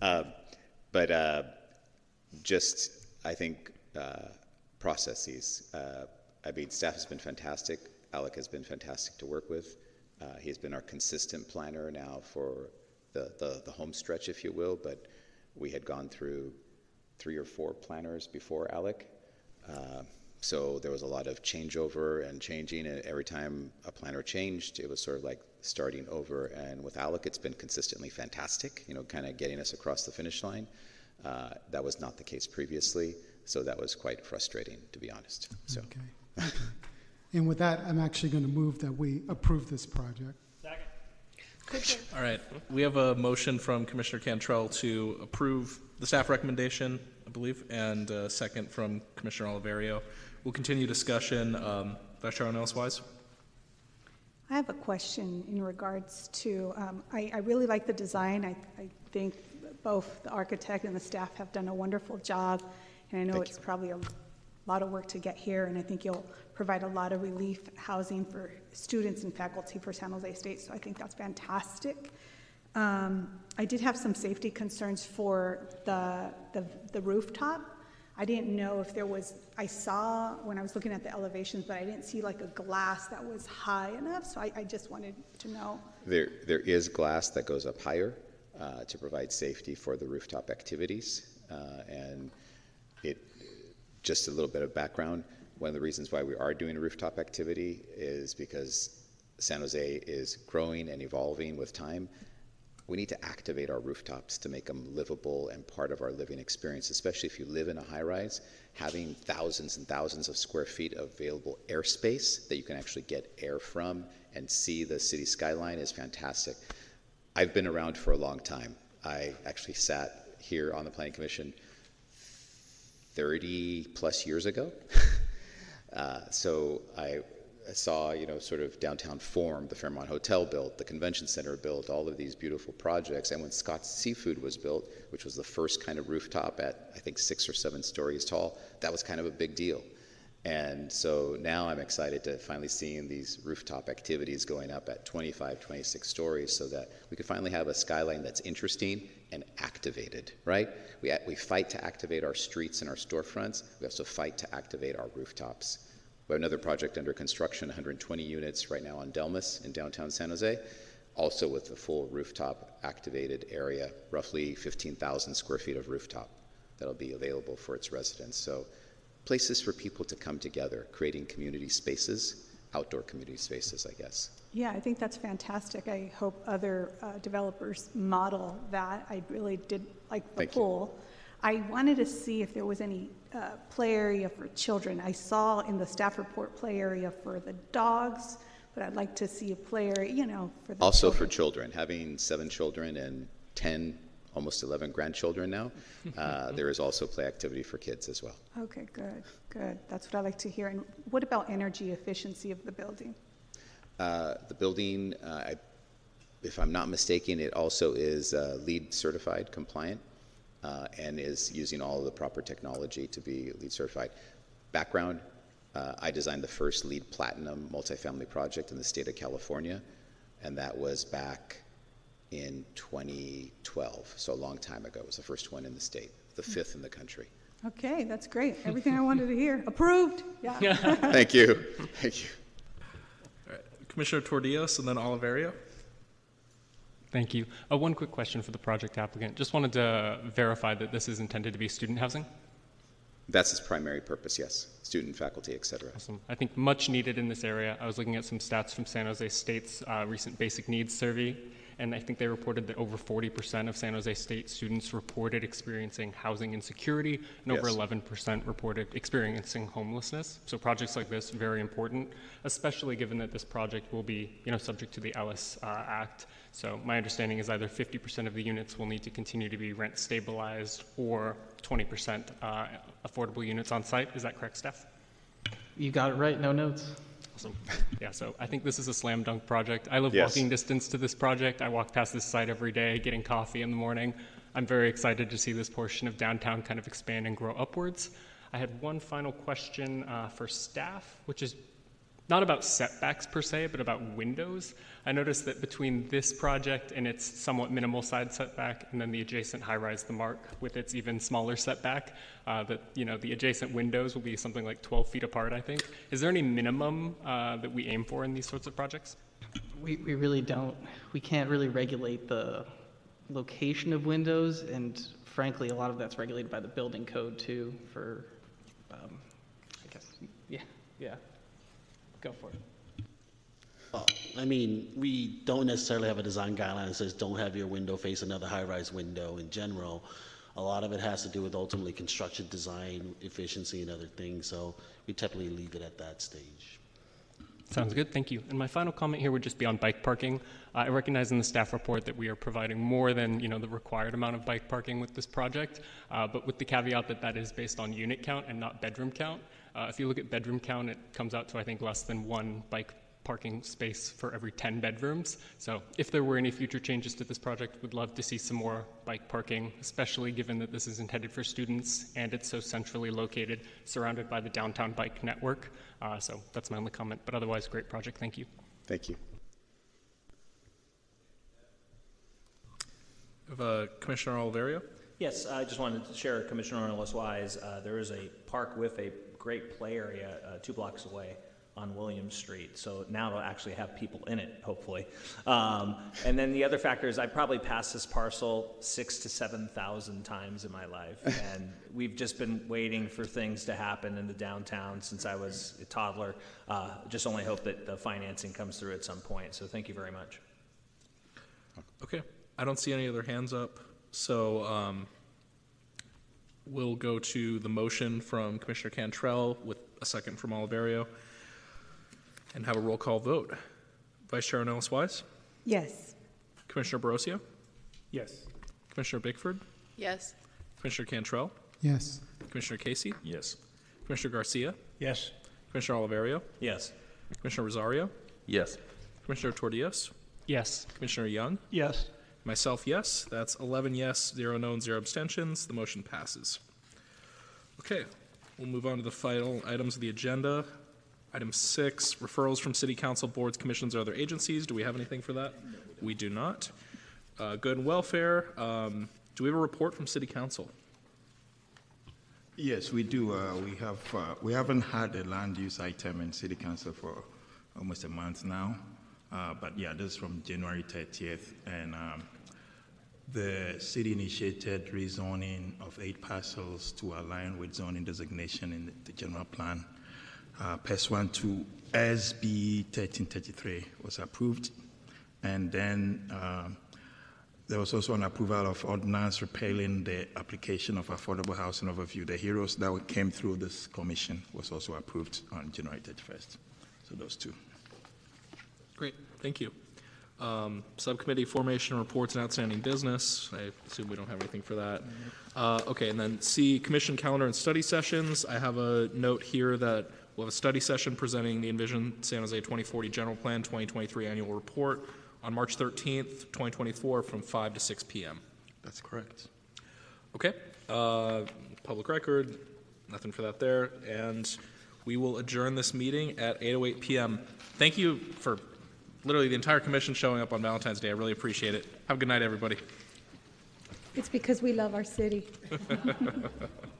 Speaker 25: Um, but uh, just, I think, uh, processes. Uh, I mean, staff has been fantastic. Alec has been fantastic to work with. Uh, he's been our consistent planner now for the, the, the home stretch, if you will, but we had gone through three or four planners before Alec. So there was a lot of changeover and changing, and every time a planner changed, it was sort of like starting over. And with Alec, it's been consistently fantastic, you know, kind of getting us across the finish line. Uh, that was not the case previously, so that was quite frustrating, to be honest. So.
Speaker 13: Okay. And with that, I'm actually going to move that we approve this project.
Speaker 1: All right, we have a motion from Commissioner Cantrell to approve the staff recommendation, I believe, and a second from Commissioner Oliverio. We'll continue discussion. Um, Vice Chair Ornelas-Wise?
Speaker 2: I have a question in regards to, um, I, I really like the design. I, I think both the architect and the staff have done a wonderful job. And I know
Speaker 25: Thank
Speaker 2: it's probably a lot of work to get here, and I think you'll provide a lot of relief housing for students and faculty for San Jose State, so I think that's fantastic. Um, I did have some safety concerns for the, the, the rooftop. I didn't know if there was, I saw when I was looking at the elevations, but I didn't see like a glass that was high enough, so I, I just wanted to know.
Speaker 25: There, there is glass that goes up higher uh, to provide safety for the rooftop activities. Uh, and it, just a little bit of background, one of the reasons why we are doing a rooftop activity is because San Jose is growing and evolving with time. We need to activate our rooftops to make them livable and part of our living experience, especially if you live in a high rise. Having thousands and thousands of square feet of available airspace that you can actually get air from and see the city skyline is fantastic. I've been around for a long time. I actually sat here on the Planning Commission 30 plus years ago. uh, so I saw, you know, sort of downtown form, the Fairmont Hotel built, the convention center built, all of these beautiful projects. And when Scott's Seafood was built, which was the first kind of rooftop at, I think, six or seven stories tall, that was kind of a big deal. And so now I'm excited to finally seeing these rooftop activities going up at 25, 26 stories so that we can finally have a skyline that's interesting and activated, right? We, we fight to activate our streets and our storefronts. We also fight to activate our rooftops. We have another project under construction, 120 units right now on Delmas in downtown San Jose, also with the full rooftop activated area, roughly 15,000 square feet of rooftop that'll be available for its residents. So places for people to come together, creating community spaces, outdoor community spaces, I guess.
Speaker 2: Yeah, I think that's fantastic. I hope other uh, developers model that. I really did like the
Speaker 25: Thank you.
Speaker 2: I wanted to see if there was any uh, play area for children. I saw in the staff report play area for the dogs, but I'd like to see a play area, you know, for the
Speaker 25: Also
Speaker 2: children.
Speaker 25: for children, having seven children and 10, almost 11 grandchildren now, uh, there is also play activity for kids as well.
Speaker 2: Okay, good, good. That's what I like to hear. And what about energy efficiency of the building?
Speaker 25: Uh, the building, uh, I, if I'm not mistaken, it also is uh, LEED certified compliant uh, and is using all of the proper technology to be LEED certified. Background uh, I designed the first LEED platinum multifamily project in the state of California, and that was back in 2012, so a long time ago. It was the first one in the state, the fifth in the country.
Speaker 2: Okay, that's great. Everything I wanted to hear. Approved. Yeah.
Speaker 25: Thank you. Thank you.
Speaker 1: Commissioner Tordios and then Oliverio?
Speaker 18: Thank you. Uh, one quick question for the project applicant. Just wanted to verify that this is intended to be student housing.
Speaker 25: That's its primary purpose, yes. Student, faculty, et cetera.
Speaker 18: Awesome. I think much needed in this area. I was looking at some stats from San Jose State's uh, recent basic needs survey, and I think they reported that over 40% of San Jose State students reported experiencing housing insecurity, and over 11% reported experiencing homelessness. So projects like this very important, especially given that this project will be, you know, subject to the Ellis uh, Act. So my understanding is either 50% of the units will need to continue to be rent stabilized, or 20% uh, affordable units on site. Is that correct, Steph?
Speaker 23: You got it right, no notes.
Speaker 18: Awesome. Yeah, so I think this is a slam dunk project. I live
Speaker 25: Yes.
Speaker 18: walking distance to this project. I walk past this site every day, getting coffee in the morning. I'm very excited to see this portion of downtown kind of expand and grow upwards. I had one final question uh, for staff, which is not about setbacks per se, but about windows. I noticed that between this project and its somewhat minimal side setback, and then the adjacent high-rise, the Mark, with its even smaller setback, uh, that you know the adjacent windows will be something like 12 feet apart. I think. Is there any minimum uh, that we aim for in these sorts of projects?
Speaker 23: We, we really don't, we can't really regulate the location of windows, and frankly, a lot of that's regulated by the building code too, for, um, I guess, yeah, yeah. Go for it.
Speaker 27: Well, I mean, we don't necessarily have a design guideline that says don't have your window face another high-rise window in general. A lot of it has to do with ultimately construction design, efficiency, and other things, so we typically leave it at that stage.
Speaker 18: Sounds good, thank you. And my final comment here would just be on bike parking. Uh, I recognize in the staff report that we are providing more than you know the required amount of bike parking with this project, uh, but with the caveat that that is based on unit count and not bedroom count. Uh, if you look at bedroom count, it comes out to I think less than one bike parking space for every 10 bedrooms. So if there were any future changes to this project, we'd love to see some more bike parking, especially given that this is intended for students and it's so centrally located, surrounded by the downtown bike network. Uh, so that's my only comment, but otherwise, great project. Thank you.
Speaker 25: Thank you.
Speaker 1: Of, uh, Commissioner Oliverio?
Speaker 20: Yes, I just wanted to share Commissioner Ornelas wise. Uh, there is a park with a great play area uh, two blocks away on William Street. So now it'll actually have people in it, hopefully. Um, and then the other factor is I probably passed this parcel six to 7,000 times in my life. And we've just been waiting for things to happen in the downtown since I was a toddler. Uh, just only hope that the financing comes through at some point. So thank you very much.
Speaker 1: Okay, I don't see any other hands up, so um, we'll go to the motion from Commissioner Cantrell with a second from Oliverio and have a roll call vote. Vice Chair Ornelas Wise,
Speaker 2: Yes.
Speaker 1: Commissioner Barosio,
Speaker 19: Yes.
Speaker 1: Commissioner Bickford,
Speaker 16: Yes.
Speaker 1: Commissioner Cantrell,
Speaker 13: Yes.
Speaker 1: Commissioner Casey,
Speaker 4: Yes.
Speaker 1: Commissioner Garcia,
Speaker 14: Yes.
Speaker 1: Commissioner Oliverio,
Speaker 20: Yes.
Speaker 1: Commissioner Rosario,
Speaker 17: Yes.
Speaker 1: Commissioner Tordios,
Speaker 18: Yes.
Speaker 1: Commissioner Young,
Speaker 14: Yes.
Speaker 1: Myself, yes. That's 11 yes, 0 no, and 0 abstentions. The motion passes. Okay, we'll move on to the final items of the agenda. Item six, referrals from city council boards, commissions, or other agencies. Do we have anything for that? We do not. Uh, Good and welfare, um, do we have a report from city council?
Speaker 28: Yes, we do. Uh, we have, uh, we haven't had a land use item in city council for almost a month now. Uh, but yeah, this is from January 30th. And um, the city initiated rezoning of eight parcels to align with zoning designation in the, general plan. Uh, PES 1 to SB 1333 was approved. And then um, there was also an approval of ordinance repealing the application of affordable housing overview. The heroes that came through this commission was also approved on January 31st. So those two.
Speaker 1: Great, thank you. Um, Subcommittee formation reports and outstanding business. I assume we don't have anything for that. Uh, Okay, and then C, commission calendar and study sessions. I have a note here that we'll have a study session presenting the Envision San Jose 2040 General Plan 2023 Annual Report on March 13th, 2024, from 5 to 6 p.m.
Speaker 28: That's correct.
Speaker 1: Okay, uh, public record, nothing for that there, and we will adjourn this meeting at 8:08 p.m. Thank you for literally the entire commission showing up on Valentine's Day. I really appreciate it. Have a good night, everybody.
Speaker 2: It's because we love our city.